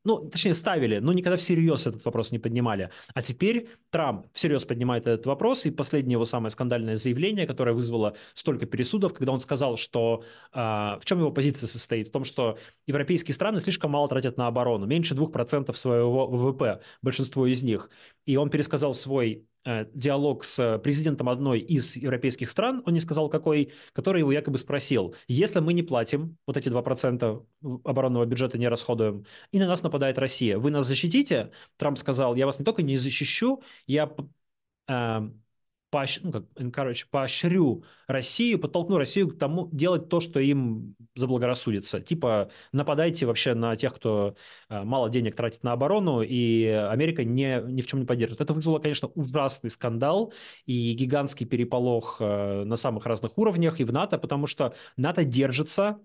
Э, ну, точнее, ставили, но никогда всерьез этот вопрос не поднимали. А теперь Трамп всерьез поднимает этот вопрос, и последнее его самое скандальное заявление, которое вызвало столько пересудов, когда он сказал, что э, в чем его позиция состоит? В том, что европейские страны слишком мало тратят на оборону, меньше 2% своего ВВП, большинство из них. И он пересказал свой э, диалог с президентом одной из европейских стран, он не сказал какой, который его якобы спросил, если мы не платим, вот эти 2% оборонного бюджета не расходуем, и на нас нападает Россия, вы нас защитите? Трамп сказал, я вас не только не защищу, я э, поощ... ну, как, encourage, поощрю Россию, подтолкну Россию к тому делать то, что им заблагорассудится. Типа нападайте вообще на тех, кто э, мало денег тратит на оборону, и Америка не, ни в чем не поддержит. Это вызвало, конечно, ужасный скандал и гигантский переполох э, на самых разных уровнях и в НАТО, потому что НАТО держится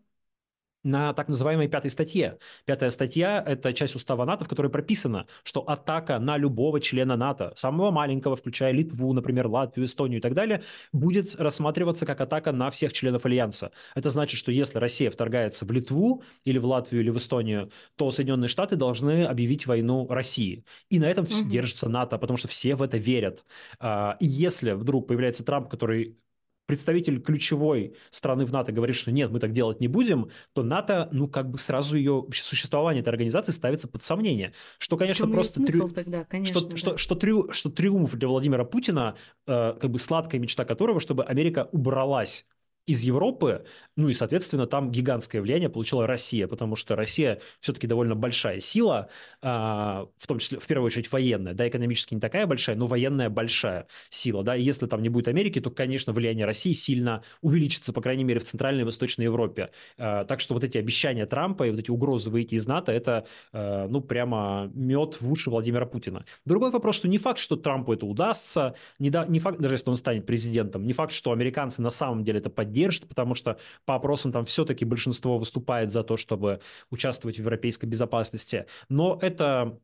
на так называемой пятой статье. Пятая статья – это часть устава НАТО, в которой прописано, что атака на любого члена НАТО, самого маленького, включая Литву, например, Латвию, Эстонию и так далее, будет рассматриваться как атака на всех членов Альянса. Это значит, что если Россия вторгается в Литву или в Латвию или в Эстонию, то Соединенные Штаты должны объявить войну России. И на этом угу. держится НАТО, потому что все в это верят. А, и если вдруг появляется Трамп, который представитель ключевой страны в НАТО говорит, что нет, мы так делать не будем, то НАТО, ну, как бы сразу ее существование этой организации ставится под сомнение. Что, конечно, просто... Трю... тогда, конечно, что, да. что, что, трю... что триумф для Владимира Путина, э, как бы сладкая мечта которого, чтобы Америка убралась из Европы, ну и, соответственно, там гигантское влияние получила Россия, потому что Россия все-таки довольно большая сила, а, в том числе, в первую очередь, военная, да, экономически не такая большая, но военная большая сила, да, и если там не будет Америки, то, конечно, влияние России сильно увеличится, по крайней мере, в Центральной и Восточной Европе. А, так что вот эти обещания Трампа и вот эти угрозы выйти из НАТО, это, а, ну, прямо мед в уши Владимира Путина. Другой вопрос, что не факт, что Трампу это удастся, не, да, не факт, даже если он станет президентом, не факт, что американцы на самом деле это поддержат, поддержит, потому что по опросам там все-таки большинство выступает за то, чтобы участвовать в европейской безопасности. Но это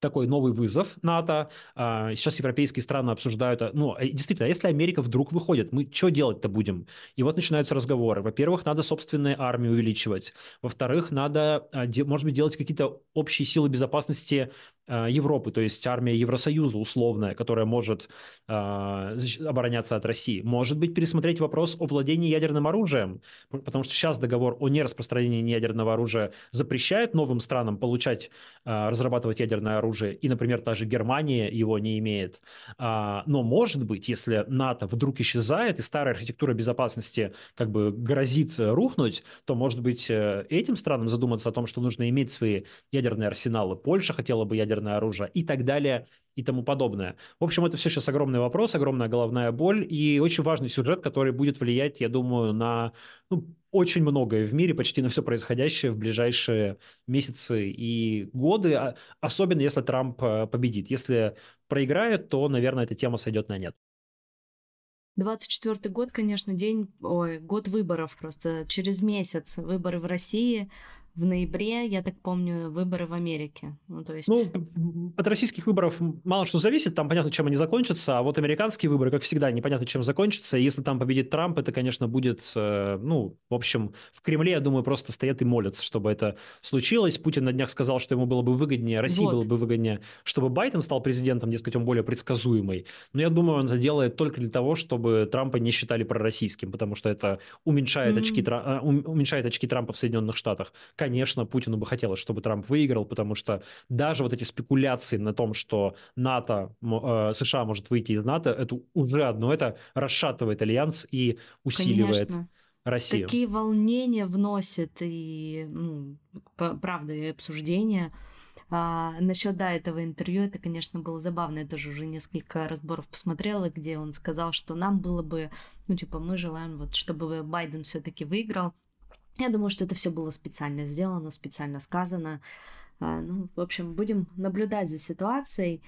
такой новый вызов НАТО. А, сейчас европейские страны обсуждают, а, ну, э, действительно, а если Америка вдруг выходит, мы что делать-то будем? И вот начинаются разговоры. Во-первых, надо собственные армии увеличивать. Во-вторых, надо, может быть, делать какие-то общие силы безопасности Европы, то есть армия Евросоюза условная, которая может обороняться от России. Может быть, пересмотреть вопрос о владении ядерным оружием, потому что сейчас договор о нераспространении ядерного оружия запрещает новым странам получать, разрабатывать ядерное оружие, оружие, и, например, та же Германия его не имеет. А, но, может быть, если НАТО вдруг исчезает, и старая архитектура безопасности как бы грозит рухнуть, то, может быть, э, этим странам задуматься о том, что нужно иметь свои ядерные арсеналы. Польша хотела бы ядерное оружие и так далее, и тому подобное. В общем, это все сейчас огромный вопрос, огромная головная боль и очень важный сюжет, который будет влиять, я думаю, на ну, очень многое в мире, почти на все происходящее в ближайшие месяцы и годы, а, особенно если Трамп э, победит. Если проиграет, то, наверное, эта тема сойдет на нет. 24 год, конечно, день, ой, год выборов просто. Через месяц выборы в России в ноябре, я так помню, выборы в Америке. Ну, то есть... ну, от российских выборов мало что зависит, там понятно, чем они закончатся, а вот американские выборы, как всегда, непонятно, чем закончатся. Если там победит Трамп, это, конечно, будет, э, ну, в общем, в Кремле, я думаю, просто стоят и молятся, чтобы это случилось. Путин на днях сказал, что ему было бы выгоднее, России вот. было бы выгоднее, чтобы Байден стал президентом, дескать, он более предсказуемый. Но я думаю, он это делает только для того, чтобы Трампа не считали пророссийским, потому что это уменьшает, mm-hmm. очки, э, уменьшает очки Трампа в Соединенных Штатах конечно, Путину бы хотелось, чтобы Трамп выиграл, потому что даже вот эти спекуляции на том, что НАТО, э, США может выйти из НАТО, это уже одно, это расшатывает альянс и усиливает конечно. Россию. Такие волнения вносят и, ну, правда, и обсуждения. А, насчет, да, этого интервью, это, конечно, было забавно. Я тоже уже несколько разборов посмотрела, где он сказал, что нам было бы, ну, типа, мы желаем, вот, чтобы Байден все-таки выиграл. Я думаю, что это все было специально сделано, специально сказано. А, ну, в общем, будем наблюдать за ситуацией.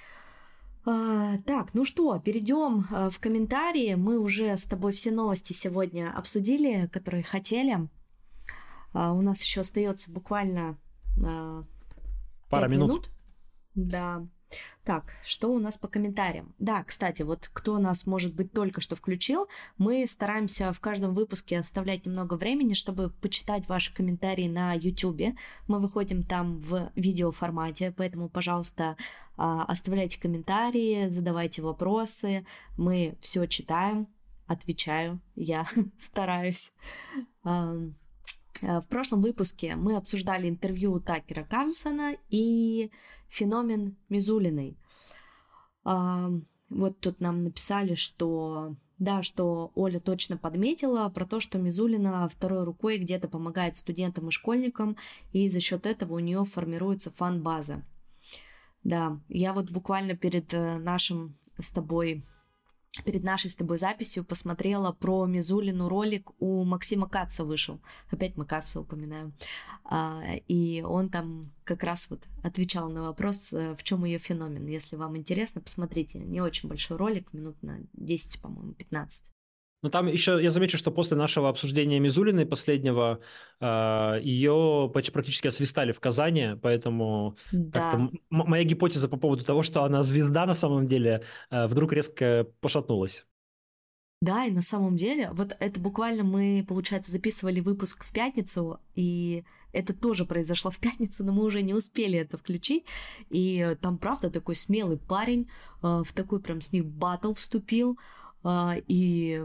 А, так, ну что, перейдем а, в комментарии. Мы уже с тобой все новости сегодня обсудили, которые хотели. У нас еще остается буквально пара минут. минут. Да. Так, что у нас по комментариям? Да, кстати, вот кто нас, может быть, только что включил, мы стараемся в каждом выпуске оставлять немного времени, чтобы почитать ваши комментарии на YouTube. Мы выходим там в видеоформате, поэтому, пожалуйста, а, оставляйте комментарии, задавайте вопросы. Мы все читаем, отвечаю, я стараюсь. В прошлом выпуске мы обсуждали интервью Такера Карлсона и феномен Мизулиной. Вот тут нам написали, что да, что Оля точно подметила про то, что Мизулина второй рукой где-то помогает студентам и школьникам, и за счет этого у нее формируется фан-база. Да, я вот буквально перед э, нашим с тобой перед нашей с тобой записью посмотрела про Мизулину ролик у Максима Каца вышел. Опять мы Каца упоминаем. А, и он там как раз вот отвечал на вопрос, э, в чем ее феномен. Если вам интересно, посмотрите. Не очень большой ролик, минут на 10, по-моему, 15. Ну, там еще я замечу, что после нашего обсуждения Мизулиной последнего, э, ее практически освистали в Казани, поэтому Да. моя гипотеза по поводу того, что она звезда на самом деле, э, вдруг резко пошатнулась. Да, и на самом деле, вот это буквально мы, получается, записывали выпуск в пятницу, и это тоже произошло в пятницу, но мы уже не успели это включить. И там, правда, такой смелый парень э, в такой прям с ним батл вступил. А, и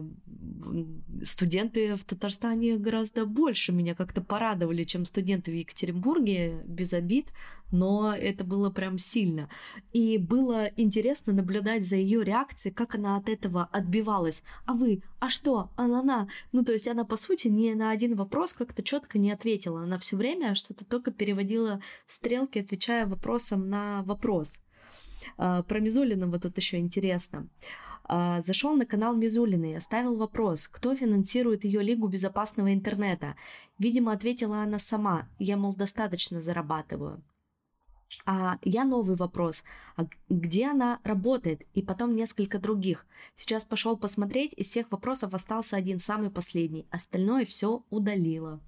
студенты в Татарстане гораздо больше меня как-то порадовали, чем студенты в Екатеринбурге, без обид, но это было прям сильно. И было интересно наблюдать за ее реакцией, как она от этого отбивалась. А вы? А что? Она-на? Ну, то есть она, по сути, ни на один вопрос как-то четко не ответила. Она все время что-то только переводила стрелки, отвечая вопросом на вопрос. А, про Мизулина вот тут еще интересно. А, зашел на канал Мизулиной и оставил вопрос, кто финансирует ее Лигу безопасного интернета. Видимо, ответила она сама. Я, мол, достаточно зарабатываю. А я новый вопрос. А где она работает? И потом несколько других. Сейчас пошел посмотреть, из всех вопросов остался один, самый последний. Остальное все удалило.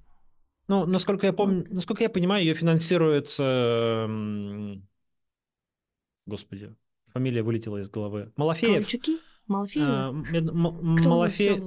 Ну, насколько я помню, насколько я понимаю, ее финансирует... Э, господи, фамилия вылетела из головы. Малафеев. Ковальчуки? Малафеев? А, Кто Малафеев.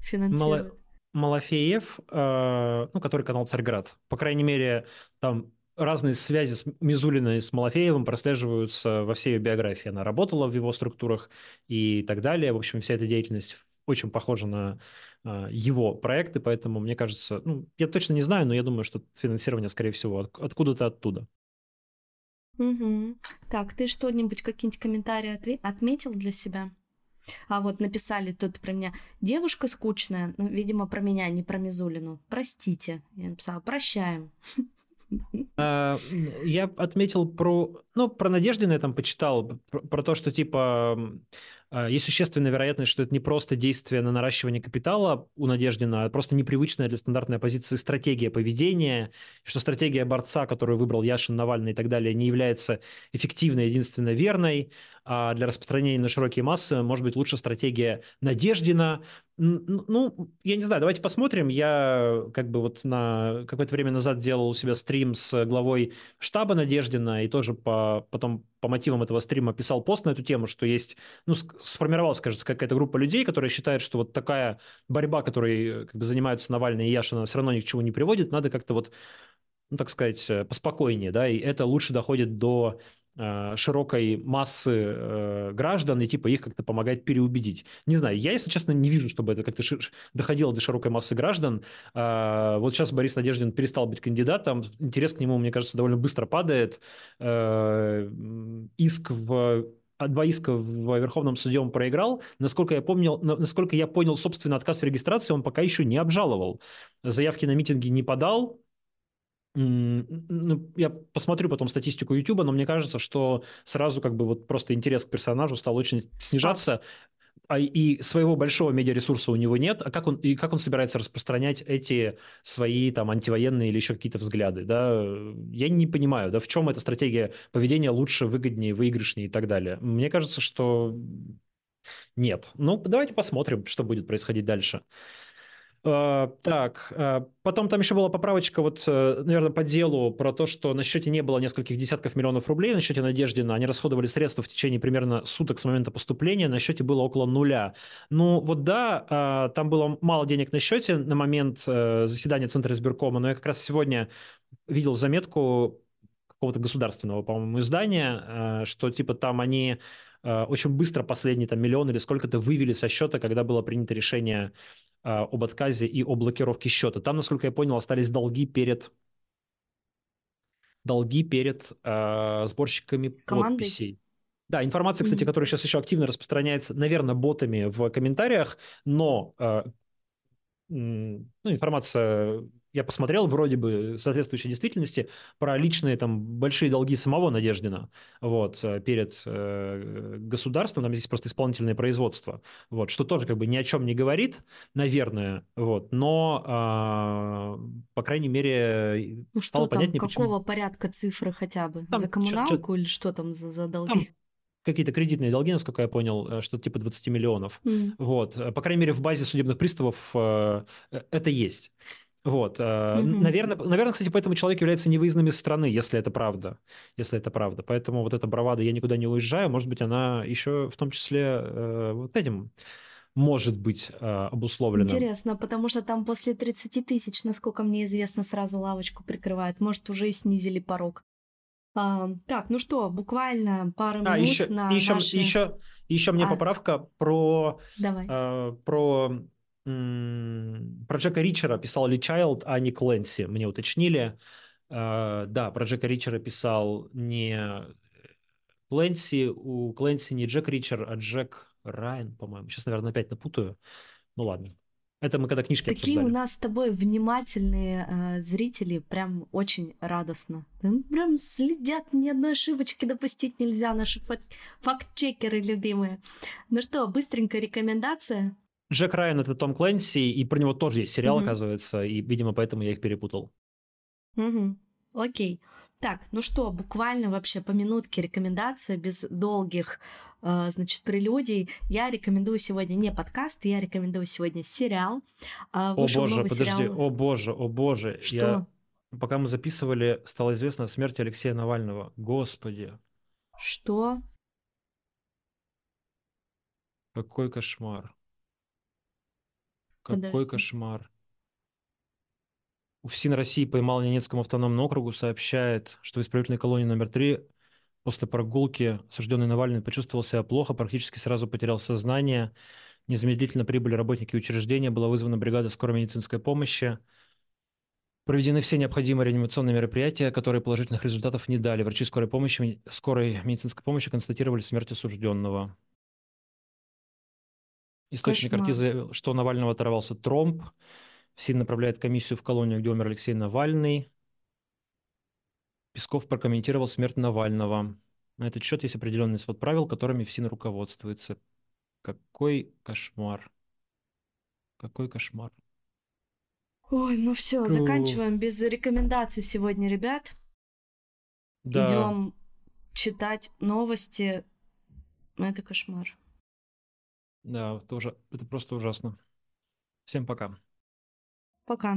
финансирует? Малафеев, э, ну, который канал «Царьград». По крайней мере, там разные связи с Мизулиной и с Малафеевым прослеживаются во всей ее биографии. Она работала в его структурах и так далее. В общем, вся эта деятельность очень похожа на э, его проекты, поэтому мне кажется, ну, я точно не знаю, но я думаю, что финансирование, скорее всего, откуда-то оттуда. Угу. Так, ты что-нибудь, какие-нибудь комментарии отметил для себя? А вот написали тут про меня. Девушка скучная. Ну, видимо, про меня, не про Мизулину. Простите. Я написала, прощаем. А, я отметил про... Ну, про Надеждина я там почитал. Про, то, что, типа, а, есть существенная вероятность, что это не просто действие на наращивание капитала у Надеждина, а просто непривычная для стандартной оппозиции стратегия поведения, что стратегия борца, которую выбрал Яшин, Навальный и так далее, не является эффективной, единственно верной, а для распространения на широкие массы может быть лучше стратегия Надеждина. Ну, я не знаю, давайте посмотрим. Я как бы вот на какое-то время назад делал у себя стрим с главой штаба Надеждина и тоже по, потом по мотивам этого стрима писал пост на эту тему, что есть, ну, сформировалась, кажется, какая-то группа людей, которые считают, что вот такая борьба, которой как бы, занимаются Навальный и Яшина, все равно ни к чему не приводит, надо как-то вот ну, так сказать, э, поспокойнее, да, и это лучше доходит до Э, широкой массы э, граждан и типа их как-то помогать переубедить. Не знаю, я, если честно, не вижу, чтобы это как-то доходило до широкой массы граждан. Э, вот сейчас Борис Надеждин перестал быть кандидатом, интерес к нему, мне кажется, довольно быстро падает. Иск в а, два иска в Верховном суде он проиграл. Насколько я помнил, насколько я понял, собственно, отказ в регистрации он пока еще не обжаловал. Заявки на митинги не подал, ну, я посмотрю потом статистику YouTube, но мне кажется, что сразу как бы вот просто интерес к персонажу стал очень снижаться, а и своего большого медиаресурса у него нет, а как он, и как он собирается распространять эти свои там антивоенные или еще какие-то взгляды, да, я не понимаю, да, в чем эта стратегия поведения лучше, выгоднее, выигрышнее и так далее. Мне кажется, что нет. Ну, давайте посмотрим, что будет происходить дальше. Uh, так, uh, потом там еще была поправочка, вот, uh, наверное, по делу про то, что на счете не было нескольких десятков миллионов рублей, на счете Надеждина, они расходовали средства в течение примерно суток с момента поступления, на счете было около нуля. Ну, вот да, там было мало денег на счете на момент заседания Центра избиркома, но я как раз сегодня видел заметку какого-то государственного, по-моему, издания, что типа там они очень быстро последний там миллион или сколько-то вывели со счета, когда было принято решение а, об отказе и о блокировке счета. Там, насколько я понял, остались долги перед долги перед э, сборщиками Командой. подписей. Да, информация, кстати, mm-hmm. которая сейчас еще активно распространяется, наверное, ботами в комментариях, но э, ну, информация я посмотрел вроде бы соответствующей действительности про личные там большие долги самого Надеждина вот, э, перед э, государством, там здесь просто исполнительное производство, вот, что тоже как бы ни о чем не говорит, наверное, вот, но, э, по крайней мере, ну, стало что там, понятнее, какого почему... порядка цифры хотя бы? Там, за коммуналку чё, чё... или что там за, за долги? Там какие-то кредитные долги, насколько я понял, э, что-то типа 20 миллионов. М. Вот. Э, По крайней мере, в базе судебных приставов э, это есть. Вот. Мгм. Наверное, наверное, кстати, поэтому человек является невыездным из страны, если это правда. Если это правда. Поэтому вот эта бравада «я никуда не уезжаю», может быть, она еще в том числе вот этим может быть обусловлена. Интересно, потому что там после 30 тысяч, насколько мне известно, сразу лавочку прикрывают. Может, уже и снизили порог. А, так, ну что, буквально пару минут А, еще, на еще, наши... еще, еще мне А. поправка про Давай. Э, про, про Джека Ричера писал Ли Чайлд, а не Кленси, мне уточнили. Э, Да, про Джека Ричера писал не Кленси, у Кленси не Джек Ричер, а Джек Райан, по-моему. Сейчас, наверное, опять напутаю. Ну ладно. Это мы когда книжки Такие у обсуждали. нас с тобой внимательные э, зрители, прям очень радостно. Прям следят, ни одной ошибочки допустить нельзя, наши фак- факт-чекеры любимые. Ну что, быстренько рекомендация. Джек Райан это Том Кленси, и про него тоже есть сериал, Мгм. оказывается, и, видимо, поэтому я их перепутал. Мгм. Окей. Так, ну что, буквально вообще по минутке рекомендация без долгих, значит, прелюдий. Я рекомендую сегодня не подкаст, я рекомендую сегодня сериал. А, О вышел боже, новый подожди, сериал. о боже, о боже. Что? Я, пока мы записывали, стало известно о смерти Алексея Навального. Господи, Что? какой кошмар. Какой Подожди. кошмар. УФСИН России по Ямало-Ненецкому автономному округу сообщает, что в исправительной колонии номер 3 после прогулки осужденный Навальный почувствовал себя плохо, практически сразу потерял сознание. Незамедлительно прибыли работники учреждения, была вызвана бригада скорой медицинской помощи. Проведены все необходимые реанимационные мероприятия, которые положительных результатов не дали. Врачи скорой помощи, скорой медицинской помощи констатировали смерть осужденного. Источник Кошмар. Заявил, что у Навального оторвался тромб. ФСИН направляет комиссию в колонию, где умер Алексей Навальный. Песков прокомментировал смерть Навального. На этот счет есть определенный свод правил, которыми ФСИН руководствуется. Какой кошмар. Какой кошмар. Ой, ну все, Фу. заканчиваем без рекомендаций сегодня, ребят. Да. Идем читать новости. Ну, это кошмар. Да, это, ужа- это просто ужасно. Всем пока. Пока.